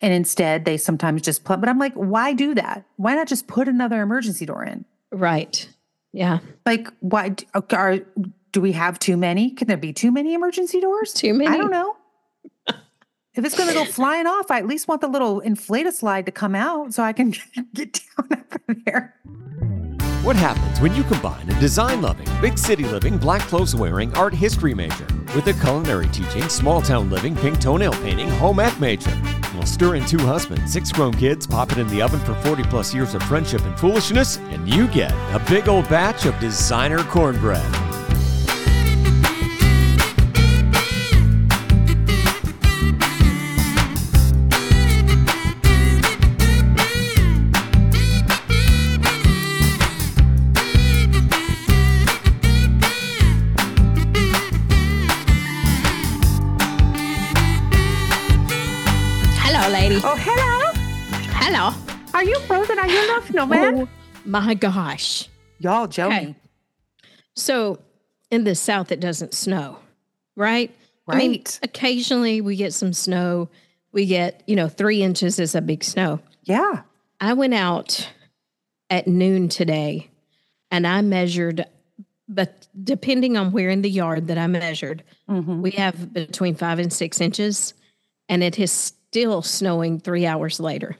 And instead, they sometimes just put, but I'm like, why do that? Why not just put another emergency door in? Right. Yeah. Like, why are, do we have too many? Can there be too many emergency doors? Too many. I don't know. if it's going to go flying off, I at least want the little inflata slide to come out so I can get down over there. What happens when you combine a design loving, big city living, black clothes wearing art history major with a culinary teaching, small town living, pink toenail painting, home ec major? Well, stir in two husbands, six grown kids, pop it in the oven for 40 plus years of friendship and foolishness, and you get a big old batch of designer cornbread. Are you frozen? Are you not snowman? Oh my gosh. Y'all, Joni. Okay. So in the South, it doesn't snow, right? Right. I mean, occasionally we get some snow. We get, you know, three inches is a big snow. Yeah. I went out at noon today and I measured, but depending on where in the yard that I measured, Mhm. we have between five and six inches, and it is still snowing three hours later.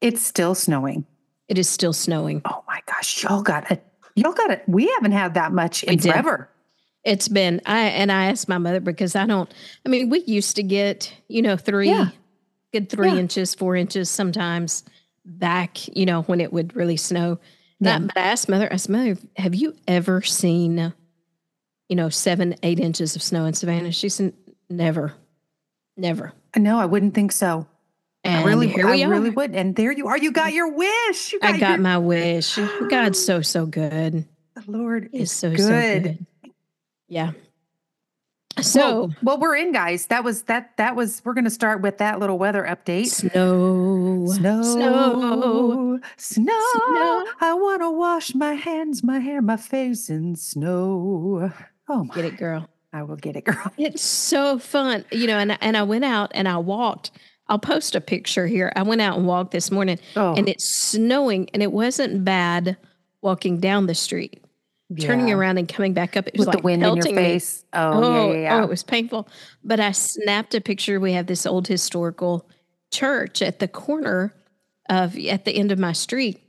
It's still snowing. It is still snowing. Oh my gosh, y'all got it. Y'all got it. We haven't had that much in did. forever. It's been I and I asked my mother because I don't. I mean, we used to get you know three, Yeah. good three Yeah. inches, four inches sometimes back. You know when it would really snow. Yeah. But I asked mother. I said, mother, have you ever seen, you know, seven, eight inches of snow in Savannah? She said, never, never. No, I wouldn't think so. And I really, here I we are. really would. And there you are. You got your wish. You got, I got your, my wish. God's so so good. The Lord Is is so good. so good. Yeah. So well, well, we're in, guys. That was that. That was. We're going to start with that little weather update. snow, Snow, snow, snow, Snow. I want to wash my hands, my hair, my face in snow. Oh my! Get it, girl. I will get it, girl. It's so fun, you know. And and I went out and I walked. I'll post a picture here. I went out and walked this morning, Oh, and it's snowing, and it wasn't bad walking down the street. Turning around and coming back up, it was with like the wind in your pelting me. face. Oh, Oh, yeah, oh, yeah, yeah. oh, it was painful. But I snapped a picture. We have this old historical church at the corner of at the end of my street.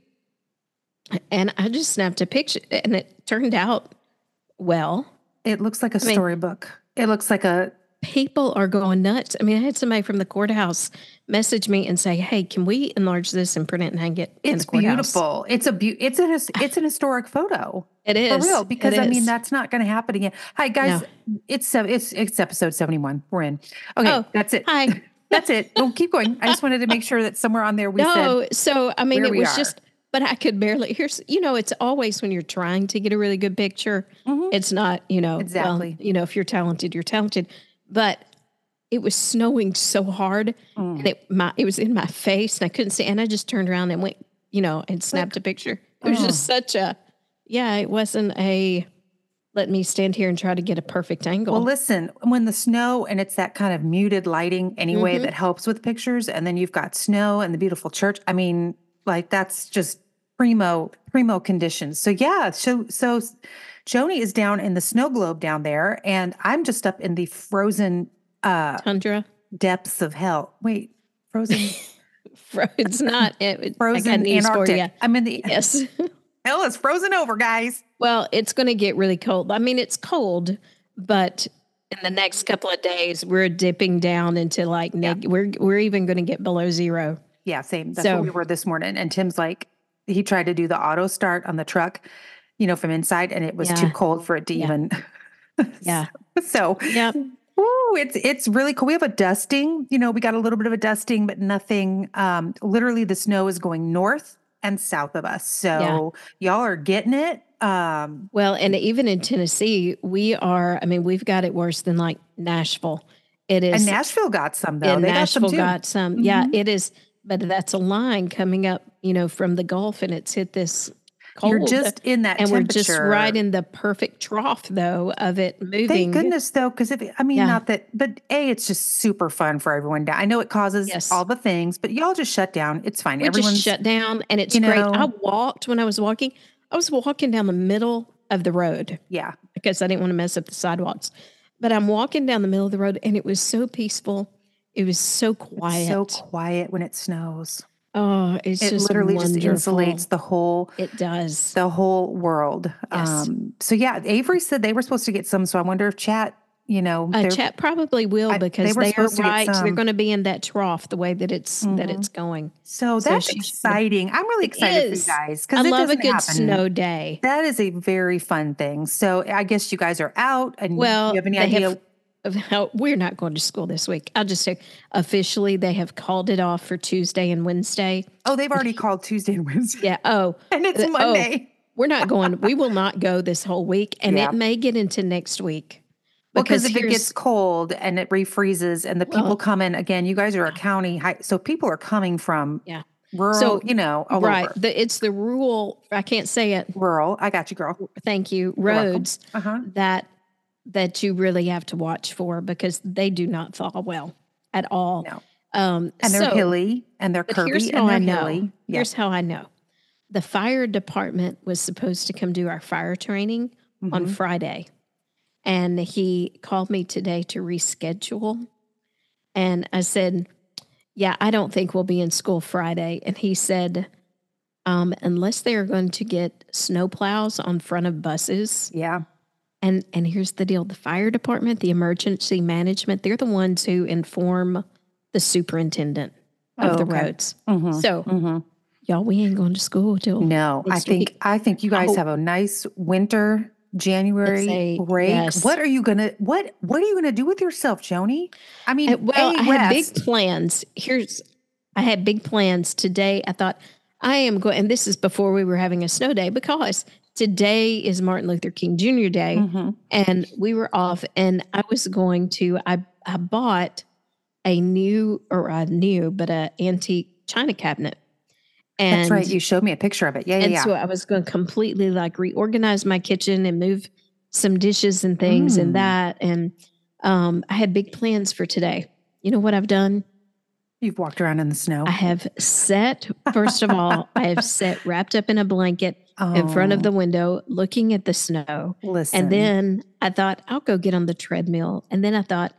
And I just snapped a picture and it turned out well. It looks like a mean- storybook. It looks like a People are going nuts. I mean, I had somebody from the courthouse message me and say, Hey, can we enlarge this and print it and hang it in It's the courthouse? beautiful. It's a beau- it's an it's an historic photo It is. for real because I mean that's not going to happen again. Hi guys, it's sev- it's it's episode seventy one. We're in. Okay, Oh, that's it. Hi. That's it. We'll keep going. I just wanted to make sure that somewhere on there we said no, so I mean, it was are. just, but I could barely. Here's, you know, it's always when you're trying to get a really good picture, Mhm. it's not, you know, well, Exactly. you know, if you're talented, you're talented. But it was snowing so hard, Mm. and it my it was in my face, and I couldn't see. And I just turned around and went, you know, and snapped a picture. It was Oh. just such a, yeah, it wasn't a. Let me stand here and try to get a perfect angle. Well, listen, when the snow and it's that kind of muted lighting anyway Mhm. that helps with pictures, and then you've got snow and the beautiful church. I mean, like that's just primo primo conditions. So yeah, so so Joni is down in the snow globe down there, and I'm just up in the frozen uh Tundra, depths of hell. Wait, frozen it's not. It, it- I got frozen Antarctic. you. I'm in the Yes. hell is frozen over, guys. Well, it's going to get really cold. I mean, it's cold, but in the next couple of days, we're dipping down into like neg- we're we're even going to get below zero. Yeah, same. That's So- what we were this morning. And Tim's like, he tried to do the auto start on the truck, you know, from inside, and it was too cold for it to Yeah. even. Yeah. so, Yeah. ooh, it's it's really cool. We have a dusting. You know, we got a little bit of a dusting, but nothing. Um, literally, the snow is going north and south of us. So y'all are getting it. Um, Well, and even in Tennessee, we are. I mean, we've got it worse than like Nashville. It is. and Nashville got some though. and they Nashville got some too. got some. Yeah, Mhm. it is. But that's a line coming up, you know, from the Gulf, and it's hit this cold. You're just in that and we're just right in the perfect trough though of it moving. Thank goodness though, because if I mean Yeah. not that, but a it's just super fun for everyone. down. I know it causes Yes. all the things, but y'all just shut down. It's fine. Just shut down and it's great. I walked when I was walking. I was walking down the middle of the road yeah. because I didn't want to mess up the sidewalks. But I'm walking down the middle of the road and it was so peaceful. It was so quiet. So quiet when it snows. Oh, it's It just literally just insulates the whole It does. the whole world. Yes. Um, so yeah, Avery said they were supposed to get some. So I wonder if chat, you know, Uh, chat probably will I- they because were they, are supposed to get right. They're going to be in that trough the way that it's that Mhm. it's going. so so that's she exciting. I'm really It excited for you guys I because it love a good happen. snow day. That is a very fun thing. So I guess you guys are out and Well, you have any idea? have- of how we're not going to school this week. I'll just say officially they have called it off for Tuesday and Wednesday. oh, they've already called Tuesday and Wednesday. Yeah. Oh, And it's Uh, oh. Monday. we're not going. we will not go this whole week, and Yeah. it may get into next week. Because if it gets cold and it refreezes and the people Well- come in again, you guys are a county high, so people are coming from Yeah. rural, So, you know, all right, the, it's the rural. I can't say it. Rural. I got you, girl. Thank you. Roads Uh huh. that that you really have to watch for because they do not thaw well at all. No. Um, And they're so- hilly and they're curvy and they're I know. hilly. Yeah. Here's how I know. The fire department was supposed to come do our fire training on Mhm. Friday. And he called me today to reschedule. And I said, Yeah, I don't think we'll be in school Friday. And he said, um, unless they are going to get snow plows on front of buses. Yeah. And and here's the deal: the fire department, the emergency management, they're the ones who inform the superintendent of Oh, the okay. roads. Mhm. So Mhm. y'all, we ain't going to school till No, I think week. I think you guys hope- have a nice winter January a- break. yes. What are you gonna what what are you gonna do with yourself, Joni? I mean, I- well, I had big plans. Here's, I had big plans today. I thought I am going, and this is before we were having a snow day because today is Martin Luther King Jr. Day, Mhm. and we were off, and I was going to. I I bought a new or a new, but a antique china cabinet. And That's right. You showed me a picture of it. Yeah, yeah, and yeah. so I was going to completely like reorganize my kitchen and move some dishes and things Mm. and that. And um, I had big plans for today. You know what I've done? You've walked around in the snow. I have set, first of all, I have set wrapped up in a blanket in front of Oh, the window looking at the snow. listen. And then I thought, I'll go get on the treadmill. And then I thought,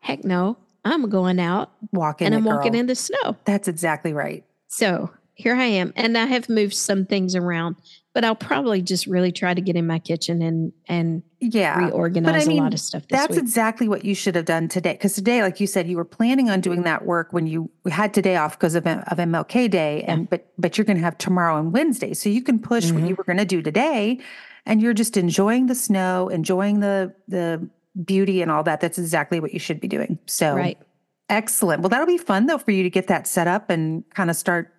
heck no, I'm going out walking and I'm walking in the snow. That's exactly right. So here I am. And I have moved some things around, but I'll probably just really try to get in my kitchen and and Yeah. reorganize a mean, lot of stuff That's week. exactly what you should have done today. Because today, like you said, you were planning on doing that work when you had today off because of, of MLK Day, and but but you're going to have tomorrow and Wednesday, so you can push what Mhm. you were going to do today, and you're just enjoying the snow, enjoying the the beauty and all that. That's exactly what you should be doing. So right. excellent. Well, that'll be fun though for you to get that set up and kind of start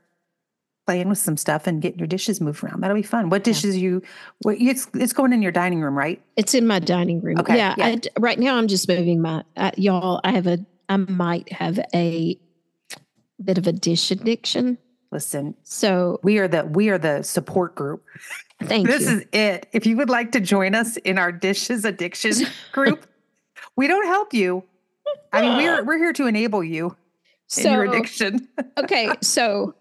playing with some stuff and getting your dishes moved around. That'll be fun. What dishes you? What it's it's going in your dining room, right? It's in my dining room. Okay, Yeah. yeah. I right now, I'm just moving my, uh, y'all, I have a, I might have a bit of a dish addiction. Listen, So We are the we are the support group. thank this you. This is it. If you would like to join us in our dishes addiction group, we don't help you. I mean, we're we're here to enable you in your so, addiction. okay. So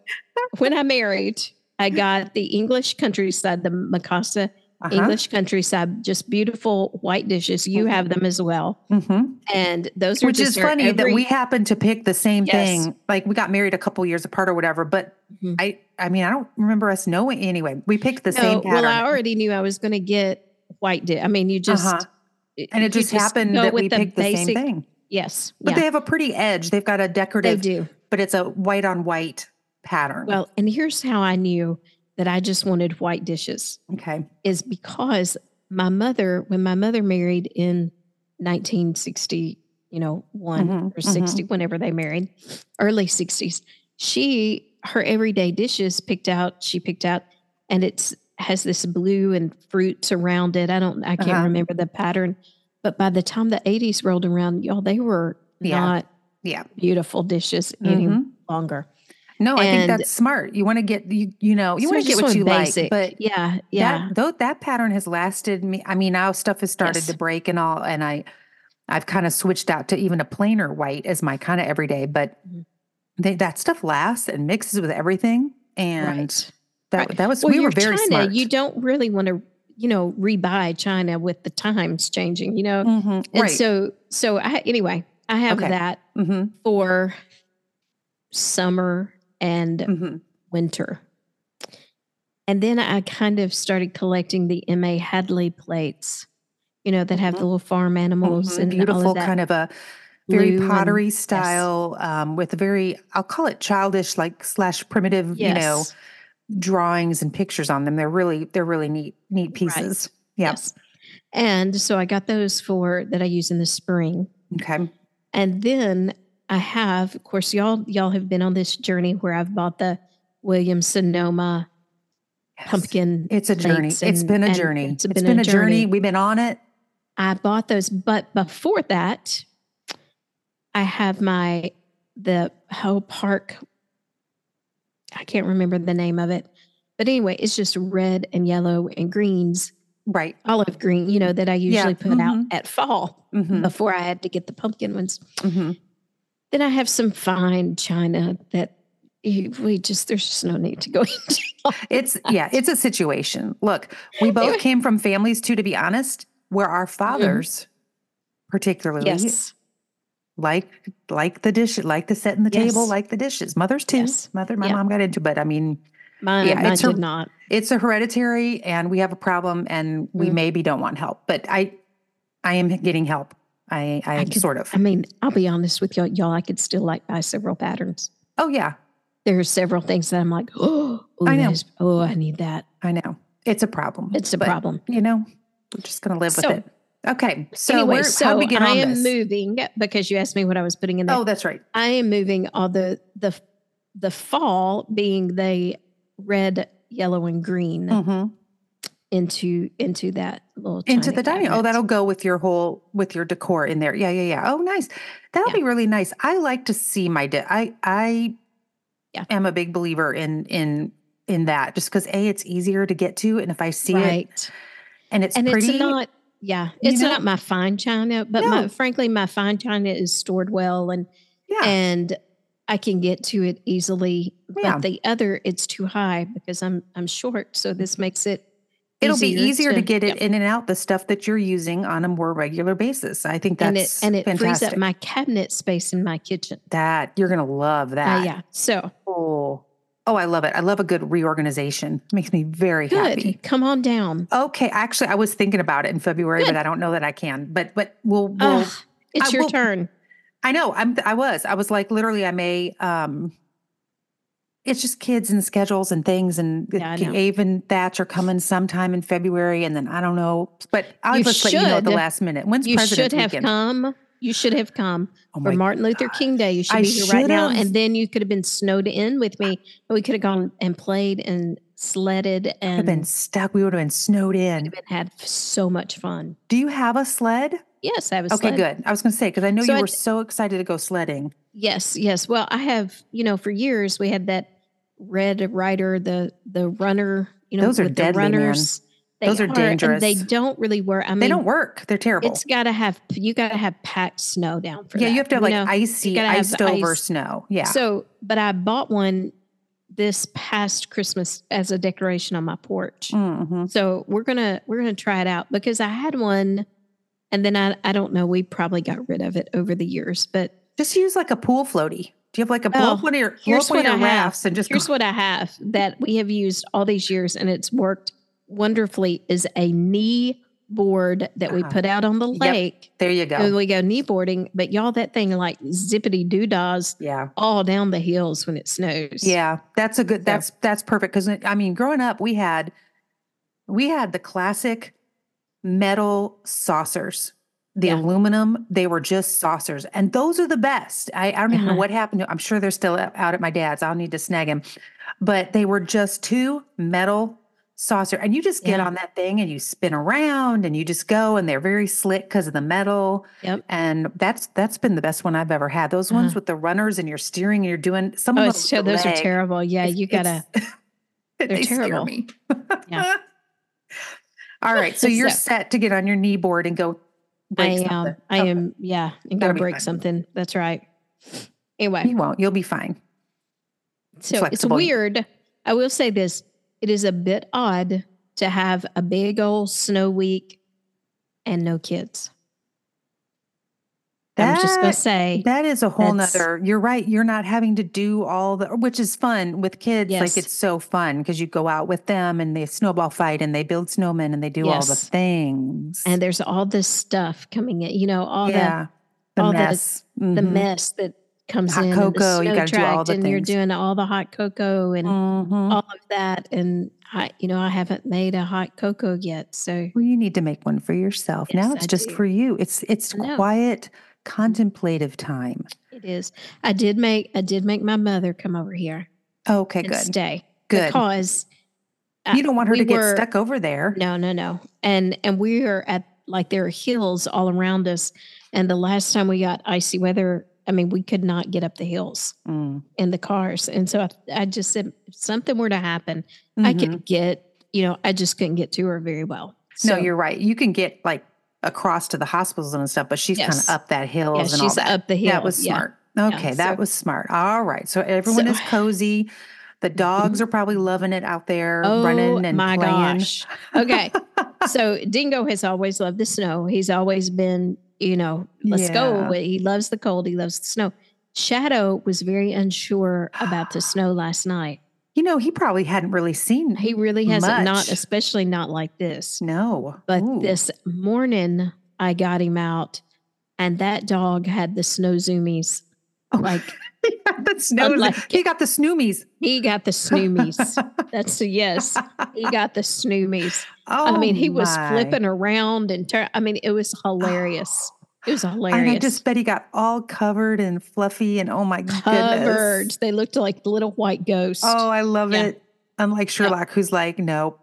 when I married, I got the English countryside, the Mikasa Uh-huh. English countryside, just beautiful white dishes. You have them as well. Mhm. And those are Which is just funny that we happen to pick the same Yes. thing. Like we got married a couple years apart or whatever, but Mhm. I I mean, I don't remember us knowing anyway. We picked the No, same pattern. well, I already knew I was going to get white dish. I mean, you just, Uh-huh. and it you just happened that we picked the same thing. Yes. But yeah, they have a pretty edge. They've got a decorative. they do. but it's a white on white pattern. Well, and here's how I knew that I just wanted white dishes okay. is because my mother, when my mother married in 1960, you know, one Mhm, or 60, whenever they married, early 60s, she, her everyday dishes picked out, she picked out, and it's has this blue and fruits around it. I don't, I can't Uh-huh. remember the pattern, but by the time the 80s rolled around, y'all, they were Yeah. not Yeah. beautiful dishes any Mhm. longer. No, I think that's smart. You want to get you you know you So want to get what you want like, but yeah, yeah. that though that pattern has lasted me. I mean, now stuff has started Yes. to break and all, and I I've kind of switched out to even a plainer white as my kind of everyday. But Mhm. they, that stuff lasts and mixes with everything, and right. that right. that was Well, we were very China, smart. you don't really want to, you know, rebuy China with the times changing, you know. Mhm, And right. so, so I anyway, I have Okay. that hmm for summer and hmm winter. And then I kind of started collecting the M.A. Hadley plates, you know, that have the little farm animals Mhm, and beautiful of kind of a very blue and- pottery style um, with a very I'll call it childish like slash primitive you know Yes, drawings and pictures on them. They're really they're really neat neat right, pieces. Yes. And so I got those for that I use in the spring. Okay. And then I have, of course, y'all y'all have been on this journey where I've bought the Williams Sonoma Yes. pumpkin. It's a journey. plates it's and- been a journey. it's it's been been a a journey. journey. We've been on it. I bought those, but before that, I have my the Ho Park. I can't remember the name of it, but anyway, it's just red and yellow and greens, Right. olive green. You know that I usually put out mhm. at fall hmm before I had to get the pumpkin ones. hmm Then I have some fine china that you, we just there's just no need to go into. It's yeah, it's a situation. Look, we both Anyway. came from families too, to be honest, where our fathers, particularly, yes, like like the dish, like the set in the table, like the dishes. Mothers too. Yes. Mother, my Yeah. mom got into, but I mean, mine, Yeah, mine it's a- did not. it's a hereditary, and we have a problem, and we Mhm. maybe don't want help. But I, I am getting help. I, I, I could- sort of. I mean, I'll be honest with y'all. Y'all, I could still like buy several patterns. oh yeah, There are several things that I'm like, oh, I know. is- oh, I need that. I know it's a problem. It's a but, problem. You know, we're just gonna live So- with it. Okay, so anyway, so how do we get I am this? moving because you asked me what I was putting in there. Oh, that's right. I am moving all the the the fall being the red, yellow, and green hmm into into that little into the dining. Oh, that'll go with your whole with your decor in there. Yeah, yeah, yeah. Oh, nice. That'll Yeah. be really nice. I like to see my. De- I I Yeah. am a big believer in in in that just because a it's easier to get to, and if I see it and it's and pretty, it's not yeah you it's know? not my fine china but my frankly my fine china is stored well and yeah, and i can get to it easily Yeah. but the other it's too high because i'm i'm short so this makes it it'll be easier to, get it in and out the stuff that you're using on a more regular basis. I think and it that's and it fantastic. frees up my cabinet space in my kitchen that you're gonna love Uh, that. yeah so Oh, oh, I love it. I love a good reorganization. It makes me very good happy. come on down Okay, actually, I was thinking about it in February, Good. but I don't know that I can. But but we'll we'll. Ugh, it's I your will- turn I know. I'm. I was. I was like literally. I may. Um. It's just kids and schedules and things, and Yeah. Ave and Thatch are coming sometime in February, and then I don't know. But I'll You just let you know at the last minute. When's you President's should have Weekend? come you should have come Oh for Martin Luther King Day. You should I be here right now. And then you could have been snowed in with me. We could have gone and played and sledded and been stuck. We would have been snowed in. We'd been, had so much fun. Do you have a sled? Yes, I have a Okay, sled. good. I was going to say because I know So you were so excited to go sledding. Yes, yes. Well, I have, you know, for years we had that red rider, the the runner, you know, Those are with the deadly, man. They Those are And dangerous. they don't really work. I mean, they don't work. They're terrible. It's got to have you got to have packed snow down for yeah, that. you have to have like know? icy, iced over ice. snow. Yeah. So, but I bought one this past Christmas as a decoration on my porch. hmm So we're gonna we're gonna try it out because I had one, and then I I don't know we probably got rid of it over the years, but Just use like a pool floaty. Do you have like a blow Oh, one of your, blow here's one of what your I have. rafts and just here's go, what I have that we have used all these years and it's worked wonderfully is a knee board that we Uh-huh. put out on the Yep. lake. there you And go. we go knee boarding, but y'all that thing like zippity doo dahs Yeah. all down the hills when it snows. Yeah. That's a good, So- that's, that's perfect. Cause I mean, growing up, we had, we had the classic metal saucers, the Yeah. aluminum, they were just saucers. And those are the best. I, I don't even know Uh-huh. what happened. To, I'm sure they're still out at my dad's. I'll need to snag him. But they were just two metal saucer and you just get Yeah. on that thing and you spin around and you just go and they're very slick because of the metal Yep. and that's that's been the best one i've ever had those ones Uh-huh. with the runners and you're steering and you're doing some Oh, of so those are terrible. Yeah, It's- you gotta. they're they scare terrible. me. Yeah. all right so you're set to get on your knee board and go I am. something. I Okay. am. Yeah, and That'll go break fun. something. That's right. Anyway, you won't you'll be fine so it's weird. I will say this: it is a bit odd to have a big old snow week and no kids. I'm just gonna say, That is a whole nother. You're right. You're not having to do all the, which is fun with kids. Yes. Like it's so fun because you go out with them and they snowball fight and they build snowmen and they do all the things. and there's all this stuff coming in. You know, all yeah, the all the- mess. the the Mhm. mess that comes Hot in. cocoa, you snow do all the and you're doing all the hot cocoa and Mhm. all of that. And I, you know, I haven't made a hot cocoa yet, so Well, you need to make one for yourself. now it's I just do. for you. It's it's quiet, contemplative time. it is. I did make I did make my mother come over here Okay, good. stay Good. because You don't want her we to get were- stuck over there. No, no, no. And and we are at like there are hills all around us. And the last time we got icy weather, I mean, we could not get up the hills Mm. in the cars. And so I, I just said, if something were to happen, I Mhm. could get, you know, I just couldn't get to her very well. No, you're right. You can get like across to the hospitals and stuff, but she's kind of up that hills yeah, and all she's that. up the hill. That was yeah. smart. Okay, that so- was smart. All right. So everyone So- is cozy. The dogs are probably loving it out there, Oh running and my playing. gosh. Okay. so Dingo has always loved the snow. He's always been, you know, let's Yeah. go. He loves the cold. He loves the snow. Shadow was very unsure about the snow last night. You know, he probably hadn't really seen. He really hasn't, not especially not like this. no, But Ooh. this morning, I got him out, and that dog had the snow zoomies. Oh. Like got the snow. He got the snoomies. he got the snoomies. That's a yes. He got the snoomies. Oh, I mean, he was flipping around and tur- I mean, it was hilarious. It was hilarious. And I just bet he got all covered and fluffy and oh my covered. goodness. They looked like little white ghosts. Oh, I love Yeah. it. Unlike Sherlock, who's like, no.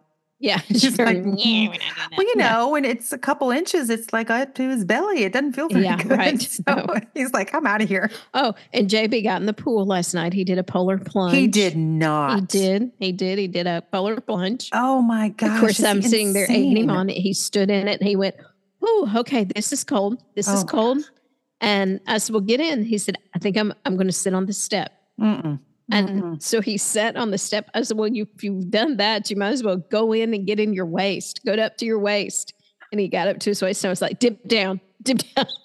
Yeah. Just sure. like, Yeah, we're not doing that. Well, you Yeah. know, when it's a couple inches, it's like up to his belly. It doesn't feel very Yeah, good. right. So he's like, I'm out of here. Oh, and JB got in the pool last night. He did a polar plunge. He did not. He did. He did. He did a polar plunge. Oh my gosh. of course, I'm he sitting there egging him on it. He stood in it and he went, Oh, okay, this is cold. This is Oh. cold. And I said, Well, get in. He said, I think I'm I'm gonna sit on the step. Mm-mm. And Mm-mm. so he sat on the step. I said, Well, you, if you've done that, you might as well go in and get in your waist, go up to your waist. And he got up to his waist and I was like, Dip down, dip down.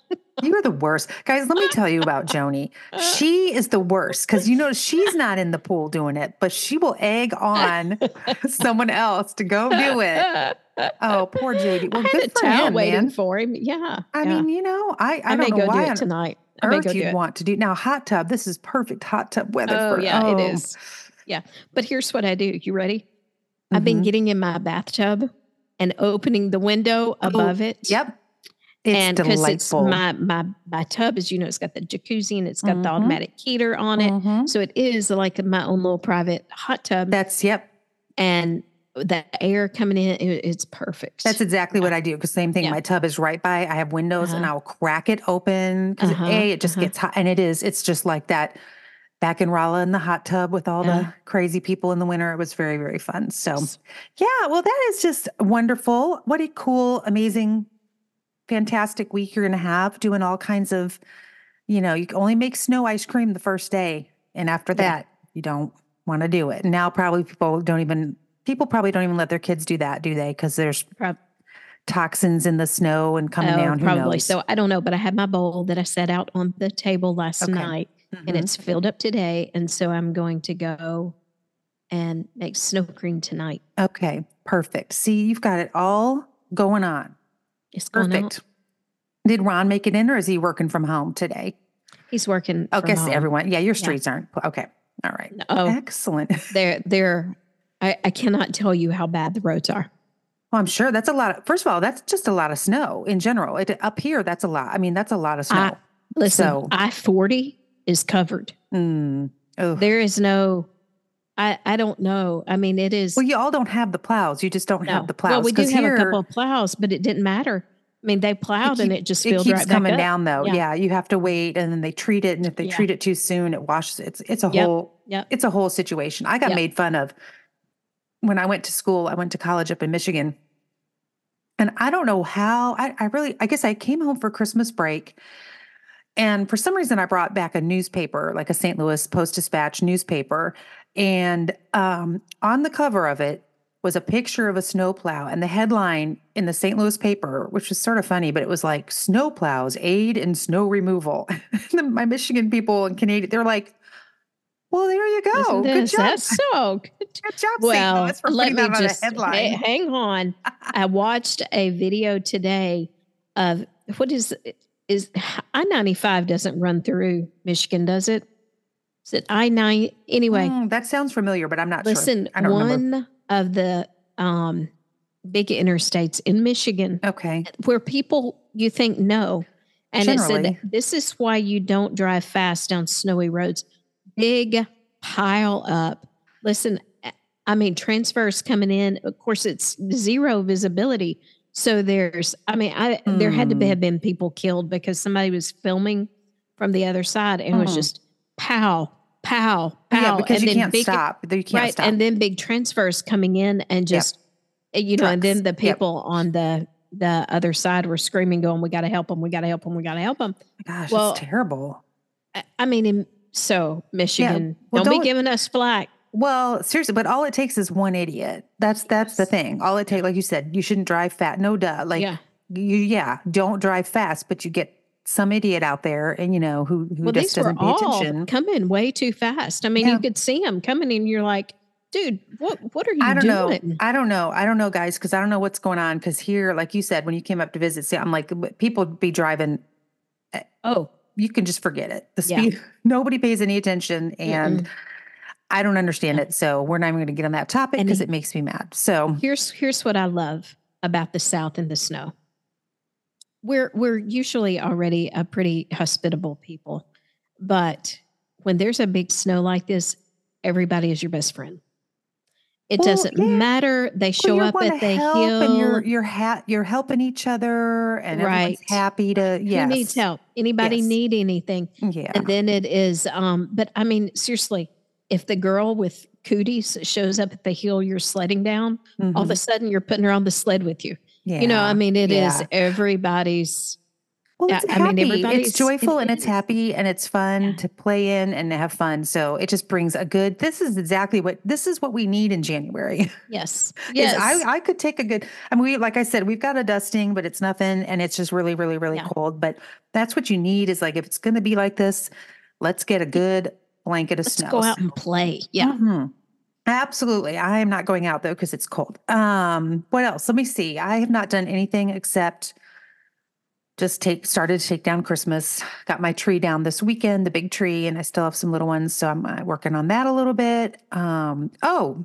You are the worst. Guys, let me tell you about Joni. She is the worst because you know she's not in the pool doing it, but she will egg on someone else to go do it. Oh, poor JD. Well, I good for him, waiting man. for him. Yeah. I yeah. mean, you know, I, I, I, may go do why it on tonight. Earth you'd it. want to do now. Hot tub. This is perfect hot tub weather. Oh, for, yeah, oh, it is. Yeah. But here's what I do. You ready? I've been mhm. getting in my bathtub and opening the window above it. Oh, Yep. It's and because it's my my my tub, as you know, it's got the jacuzzi and it's got the Mhm. automatic heater on it. Mhm. So it is like my own little private hot tub. That's yep. and the air coming in, it- it's perfect. That's exactly what I do. Because same thing. Yeah. My tub is right by. I have windows, and Uh-huh. I'll crack it open because Uh-huh, a it just uh-huh. gets hot, and it is. It's just like that. Back in Rolla in the hot tub with all the crazy people in the winter. It was very very fun. So yeah, well that is just wonderful. What a cool, amazing, fantastic week you're going to have doing all kinds of. You know, you can only make snow ice cream the first day, and after Yeah. that, you don't want to do it. Now probably people don't even. People probably don't even let their kids do that, do they? Because there's toxins in the snow and coming oh, down. Who probably. knows? So I don't know, but I had my bowl that I set out on the table last Okay. night and Mhm. it's filled up today. And so I'm going to go and make snow cream tonight. okay, perfect. See, you've got it all going on. It's. Perfect. Did Ron make it in, or is he working from home today? He's working. Okay, so home. everyone. Yeah, your streets aren't okay. All right. Oh, Excellent. they're they're. I, I cannot tell you how bad the roads are. Well, I'm sure that's a lot. Of, first of all, that's just a lot of snow in general. It, up here, that's a lot. I mean, that's a lot of snow. Listen, So- I forty is covered. Mm. Oh, There is no. I I don't know. I mean, it is. Well, you all don't have the plows. You just don't no. have the plows. Well, we do have here, a couple of plows, but it didn't matter. I mean, they plowed and keep- it just It keeps right back coming up. down though. Yeah. Yeah. you have to wait, and then they treat it, and if they Yeah. treat it too soon, it washes. It's it's a Yep. whole Yep. it's a whole situation. I got Yep. made fun of when I went to school. I went to college up in Michigan. And I don't know how I, I really I guess I came home for Christmas break. And for some reason I brought back a newspaper, like a St. Louis Post Dispatch newspaper. And um, on the cover of it was a picture of a snowplow. And the headline in the St. Louis paper, which was sort of funny, but it was like snowplows aid in snow removal. My Michigan people and Canadian, they're like, well, there you go. Good job. That's so good. Good job, St. Well, Louis, for let me that on a just headline. ha- hang on. I watched a video today of what is is I ninety five doesn't run through Michigan, does it? Is it I nine anyway? Mm, that sounds familiar, but I'm not listen, sure. I don't remember. one of the um, big interstates in Michigan Okay. where people you think no, and it said this is why you don't drive fast down snowy roads. Big pile up. Listen, I mean transfers coming in. Of course, it's zero visibility. So there's, I mean, I there had to be, Mm. have been people killed because somebody was filming from the other side and it was Mhm. just pow, pow, pow. Yeah, because and you then can't big- stop. You can't right stop. and then big transfers coming in and just uh, you know and then the Yep. people on the the other side were screaming going we got to help them we got to help them we got to help them Gosh, well, it's terrible. I, I mean in, so michigan well, don't, don't- be giving us flack Well, seriously, but all it takes is one idiot. That's that's the thing. All it takes, like you said, you shouldn't drive fast. No duh. Like yeah you, yeah, don't drive fast. But you get some idiot out there, and you know who who well just doesn't pay attention. coming way too fast i mean Yeah. you could see them coming and you're like dude what what are you I don't doing know. I don't know. I don't know, guys, because I don't know what's going on. Because here, like you said, when you came up to visit, see, I'm like, people be driving. Eh, oh You can just forget it. The Yeah. speed. Nobody pays any attention, and I don't understand it. So we're not even going to get on that topic because it makes me mad. So here's here's what I love about the South and the snow. We're we're usually already a pretty hospitable people, but when there's a big snow like this, everybody is your best friend. It Well, doesn't yeah. matter. They show you up at the hill. and you're you're ha- you're helping each other, and everyone's Right. happy to. Yes. Who needs help? Anybody Yes. need anything? Yeah. And then it is, um, but I mean, seriously, if the girl with cooties shows up at the hill you're sledding down, all of a sudden you're putting her on the sled with you. yeah. You know, I mean, it is yeah. everybody's Well, yeah, it's I mean, happy. it's joyful and it's happy and it's fun Yeah. to play in and have fun. So it just brings a good. This is exactly what this is what we need in January. yes, yes. I, I could take a good. I mean, we like I said, we've got a dusting, but it's nothing, and it's just really, really, really Yeah. cold. But that's what you need. Is like if it's going to be like this, let's get a good blanket of Let's snow. go out and play. Yeah. Mhm. Absolutely. I am not going out though because it's cold. Um, what else? Let me see. I have not done anything except just take started to take down Christmas. Got my tree down this weekend, the big tree, and I still have some little ones, so I'm uh, working on that a little bit. Um, oh,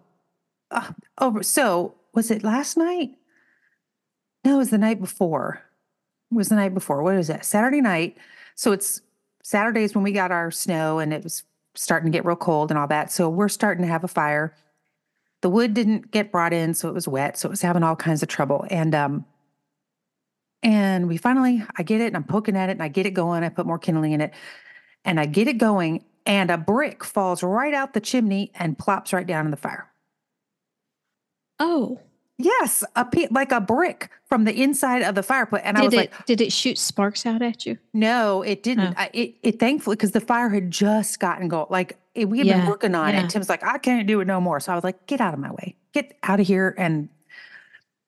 uh, oh, so was it last night? No, it was the night before. It was the night before. What is that? Saturday night. So it's Saturdays when we got our snow and it was starting to get real cold and all that. So we're starting to have a fire. The wood didn't get brought in, so it was wet. So it was having all kinds of trouble. And um and we finally I get it and I'm poking at it and I get it going. I put more kindling in it and I get it going and a brick falls right out the chimney and plops right down in the fire. Oh, Yes, a pe- like a brick from the inside of the fireplace. And I did was it like, did it shoot sparks out at you? No, it didn't. Oh. I, it, it thankfully because the fire had just gotten going. Like it, we had been working on yeah. it. Tim's like, I can't do it no more. So I was like, get out of my way, get out of here, and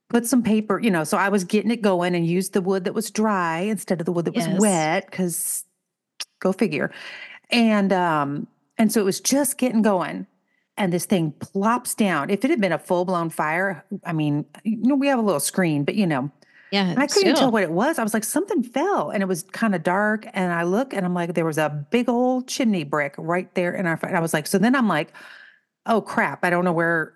put some paper. You know, so I was getting it going and used the wood that was dry instead of the wood that Yes. was wet. Because go figure. And um, and so it was just getting going. And this thing plops down. If it had been a full blown fire, I mean, you know, we have a little screen, but you know, Yeah. and I couldn't tell what it was. I was like, something fell and it was kind of dark. And I look and I'm like, there was a big old chimney brick right there in our front. I was like, so then I'm like, oh crap, I don't know where.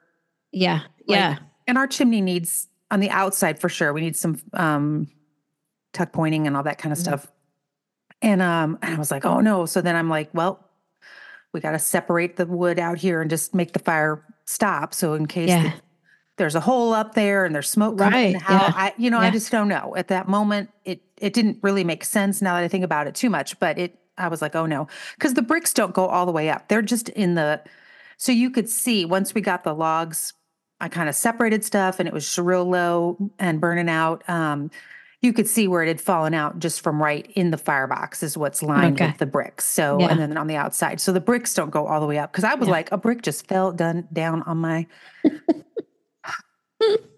Yeah. like- Yeah. And our chimney needs on the outside for sure. We need some um tuck pointing and all that kind of Mhm. stuff. And um, and I was like, oh no. So then I'm like, well, we got to separate the wood out here and just make the fire stop. So in case Yeah. the- there's a hole up there and there's smoke coming Right, yeah, I, you know, I just don't know. At that moment, it it didn't really make sense. Now that I think about it too much, but it, I was like, oh no, because the bricks don't go all the way up. They're just in the, so you could see once we got the logs, I kind of separated stuff and it was real low and burning out. Um, you could see where it had fallen out just from right in the firebox is what's lined Okay. with the bricks. So Yeah. and then on the outside. So the bricks don't go all the way up. Cause I was Yeah. like, a brick just fell done down on my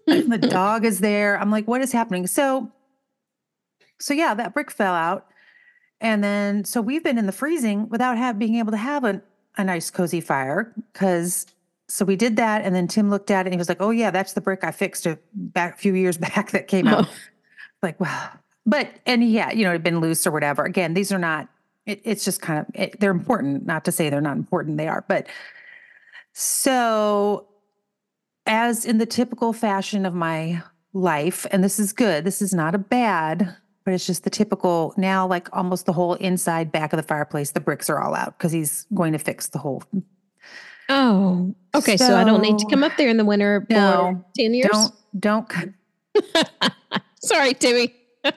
the dog is there. I'm like, what is happening? So so yeah, that brick fell out. And then so we've been in the freezing without have being able to have a, a nice cozy fire because so we did that and then Tim looked at it and he was like, "Oh yeah, that's the brick I fixed a back a few years back that came out." Oh. like, wow. But and yeah, you know, it had been loose or whatever. Again, these are not. It, it's just kind of it, they're important. Not to say they're not important. They are. But so, as in the typical fashion of my life, and this is good. This is not a bad, but it's just the typical. Now, like almost the whole inside back of the fireplace, the bricks are all out because he's going to fix the whole. Oh, okay. So, I don't need to come up there in the winter for No, 10 years. Don't don't. Sorry, Timmy.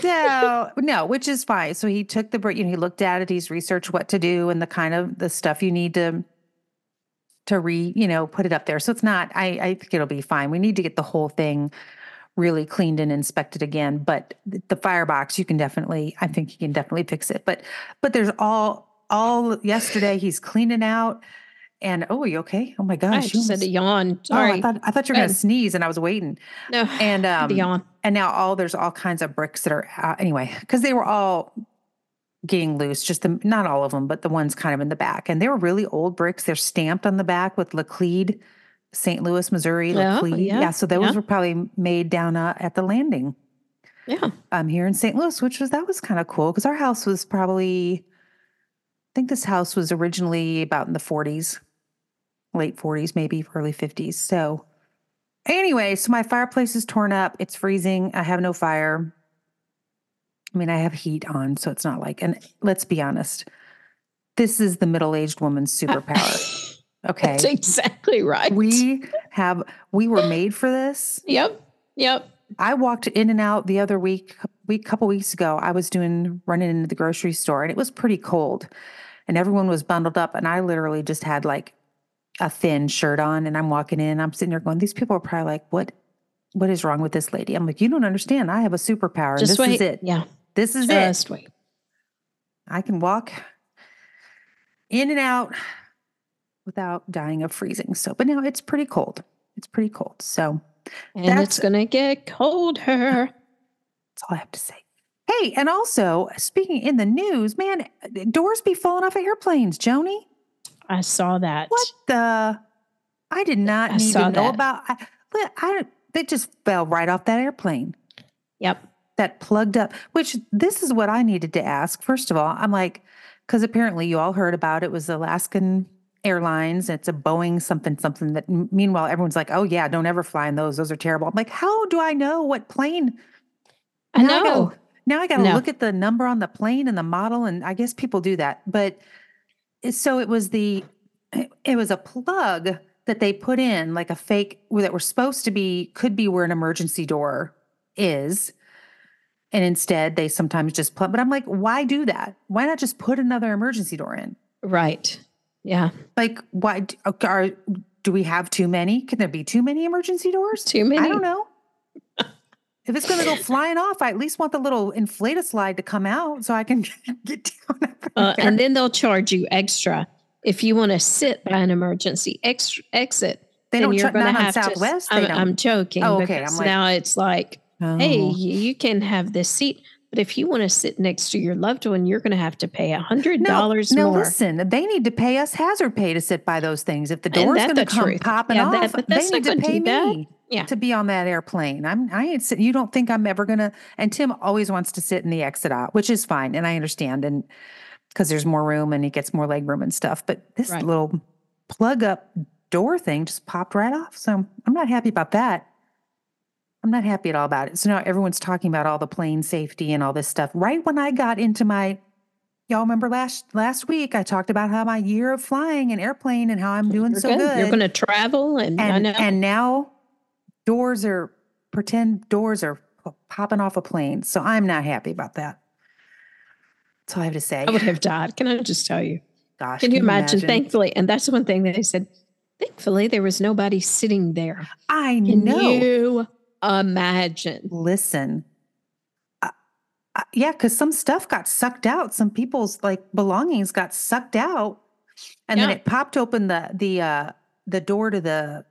So no, which is fine. So he took the you know, he looked at it, he's researched what to do and the kind of the stuff you need to to re, you know, put it up there. So it's not, I I think it'll be fine. We need to get the whole thing really cleaned and inspected again. But the firebox, you can definitely, I think you can definitely fix it. But but there's all all yesterday he's cleaning out and oh, you okay? Oh my I gosh. you had a yawn. Oh, I Sorry. thought I thought you were gonna sneeze and I was waiting. no. And um to yawn. and now all there's all kinds of bricks that are out anyway because they were all getting loose just the not all of them but the ones kind of in the back and they were really old bricks they're stamped on the back with laclede st louis missouri Oh, laclede yeah, yeah, so those yeah. were probably made down uh, at the landing Yeah. um here in st louis which was that was kind of cool because our house was probably think this house was originally about in the 40s late 40s maybe early 50s so Anyway, so my fireplace is torn up. It's freezing. I have no fire. I mean, I have heat on, so it's not like, and let's be honest, this is the middle aged woman's superpower. Okay. That's exactly right. We have, we were made for this. Yep. Yep. I walked in and out the other week, week, couple weeks ago. I was doing running into the grocery store and it was pretty cold and everyone was bundled up. And I literally just had like a thin shirt on and I'm walking in. I'm sitting there going, these people are probably like, what, what is wrong with this lady? I'm like, you don't understand. I have a superpower. Just this wait. is it. Yeah. This is it. Just wait. I can walk in and out without dying of freezing. So, but now it's pretty cold. It's pretty cold. So And it's going to get colder. That's all I have to say. Hey, and also speaking in the news, man, doors be falling off of airplanes, Joni. I saw that. What the? I did not I need to know that. about. I, I, I they just fell right off that airplane. Yep. That plugged up. Which this is what I needed to ask. First of all, I'm like, because apparently you all heard about it was Alaskan Airlines. It's a Boeing something something. That meanwhile everyone's like, oh yeah, don't ever fly in those. Those are terrible. I'm like, how do I know what plane? I Now gotta- know. Now I got to No. look at the number on the plane and the model, and I guess people do that. But so it was the, it was a plug that they put in, like a fake that were supposed to be, could be where an emergency door is. And instead, they sometimes just plug. But I'm like, why do that? Why not just put another emergency door in? Right. Yeah. Like, why are do we have too many? Can there be too many emergency doors? Too many. I don't know. if it's going to go flying off, I at least want the little inflata slide to come out so I can get down. Uh, and then they'll charge you extra if you want to sit by an emergency ex- exit. they then don't you're going to on have to. Southwest. I'm, don't. I'm joking. Oh, okay. I'm like- now it's like, hey, Oh. y- you can have this seat, but if you want to sit next to your loved one, you're going to have to pay a hundred dollars no, more. listen. They need to pay us hazard pay to sit by those things. If the door's that going to come truth? popping Yeah, that- off, but they need to pay me Yeah. to be on that airplane. I'm. I ain't. You don't think I'm ever going to? And Tim always wants to sit in the exit out, which is fine, and I understand, and because there's more room and he gets more leg room and stuff. But this Right. little plug up door thing just popped right off. So I'm not happy about that. I'm not happy at all about it. So now everyone's talking about all the plane safety and all this stuff. Right when I got into my y'all remember last last week I talked about how my year of flying an airplane and how I'm doing You're so good. You're going to travel, and, I and and now doors are pretend doors are popping off a plane. So I'm not happy about that. That's all I have to say. I would have died. Can I just tell you? Gosh, Can you imagine? Thankfully, and that's one thing that they said. Thankfully, there was nobody sitting there. I Can know. you imagine? Listen. Uh, uh, yeah, because some stuff got sucked out. Some people's like belongings got sucked out, and then it popped open the the uh the door to the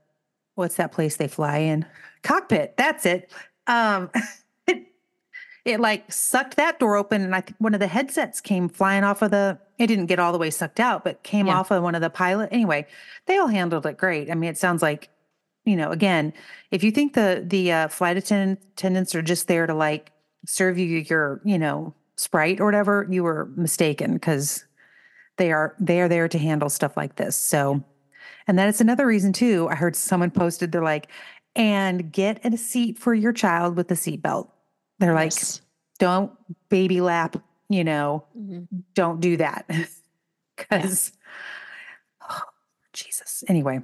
what's that place they fly in cockpit. That's it. Um, it, it like sucked that door open, and I think one of the headsets came flying off of the. It didn't get all the way sucked out, but came Yeah. off of one of the pilot. Anyway, they all handled it great. I mean, it sounds like you know, again, if you think the the uh, flight attendant, attendants are just there to like serve you your, you know, sprite or whatever, you were mistaken because they are they are there to handle stuff like this. So, and that is another reason too. I heard someone posted they're like, and get a seat for your child with a seatbelt. They're like, don't baby lap, you know, Mhm. don't do that because oh Jesus. Anyway,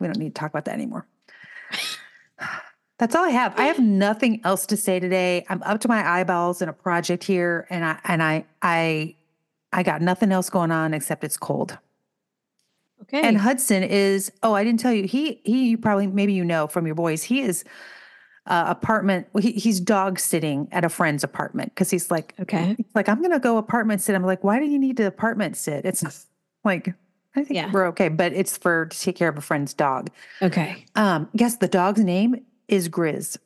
we don't need to talk about that anymore. That's all I have. I have nothing else to say today. I'm up to my eyeballs in a project here, and I and I I I got nothing else going on except it's cold. Okay. And Hudson is oh, I didn't tell you. He he you probably maybe you know from your boys. He is uh, apartment. He, he's dog sitting at a friend's apartment because he's like okay. He's like, I'm gonna go apartment sit. I'm like, why do you need to apartment sit? It's like, I think Yeah. we're okay, but it's for to take care of a friend's dog. Okay. Um, guess the dog's name is Grizz.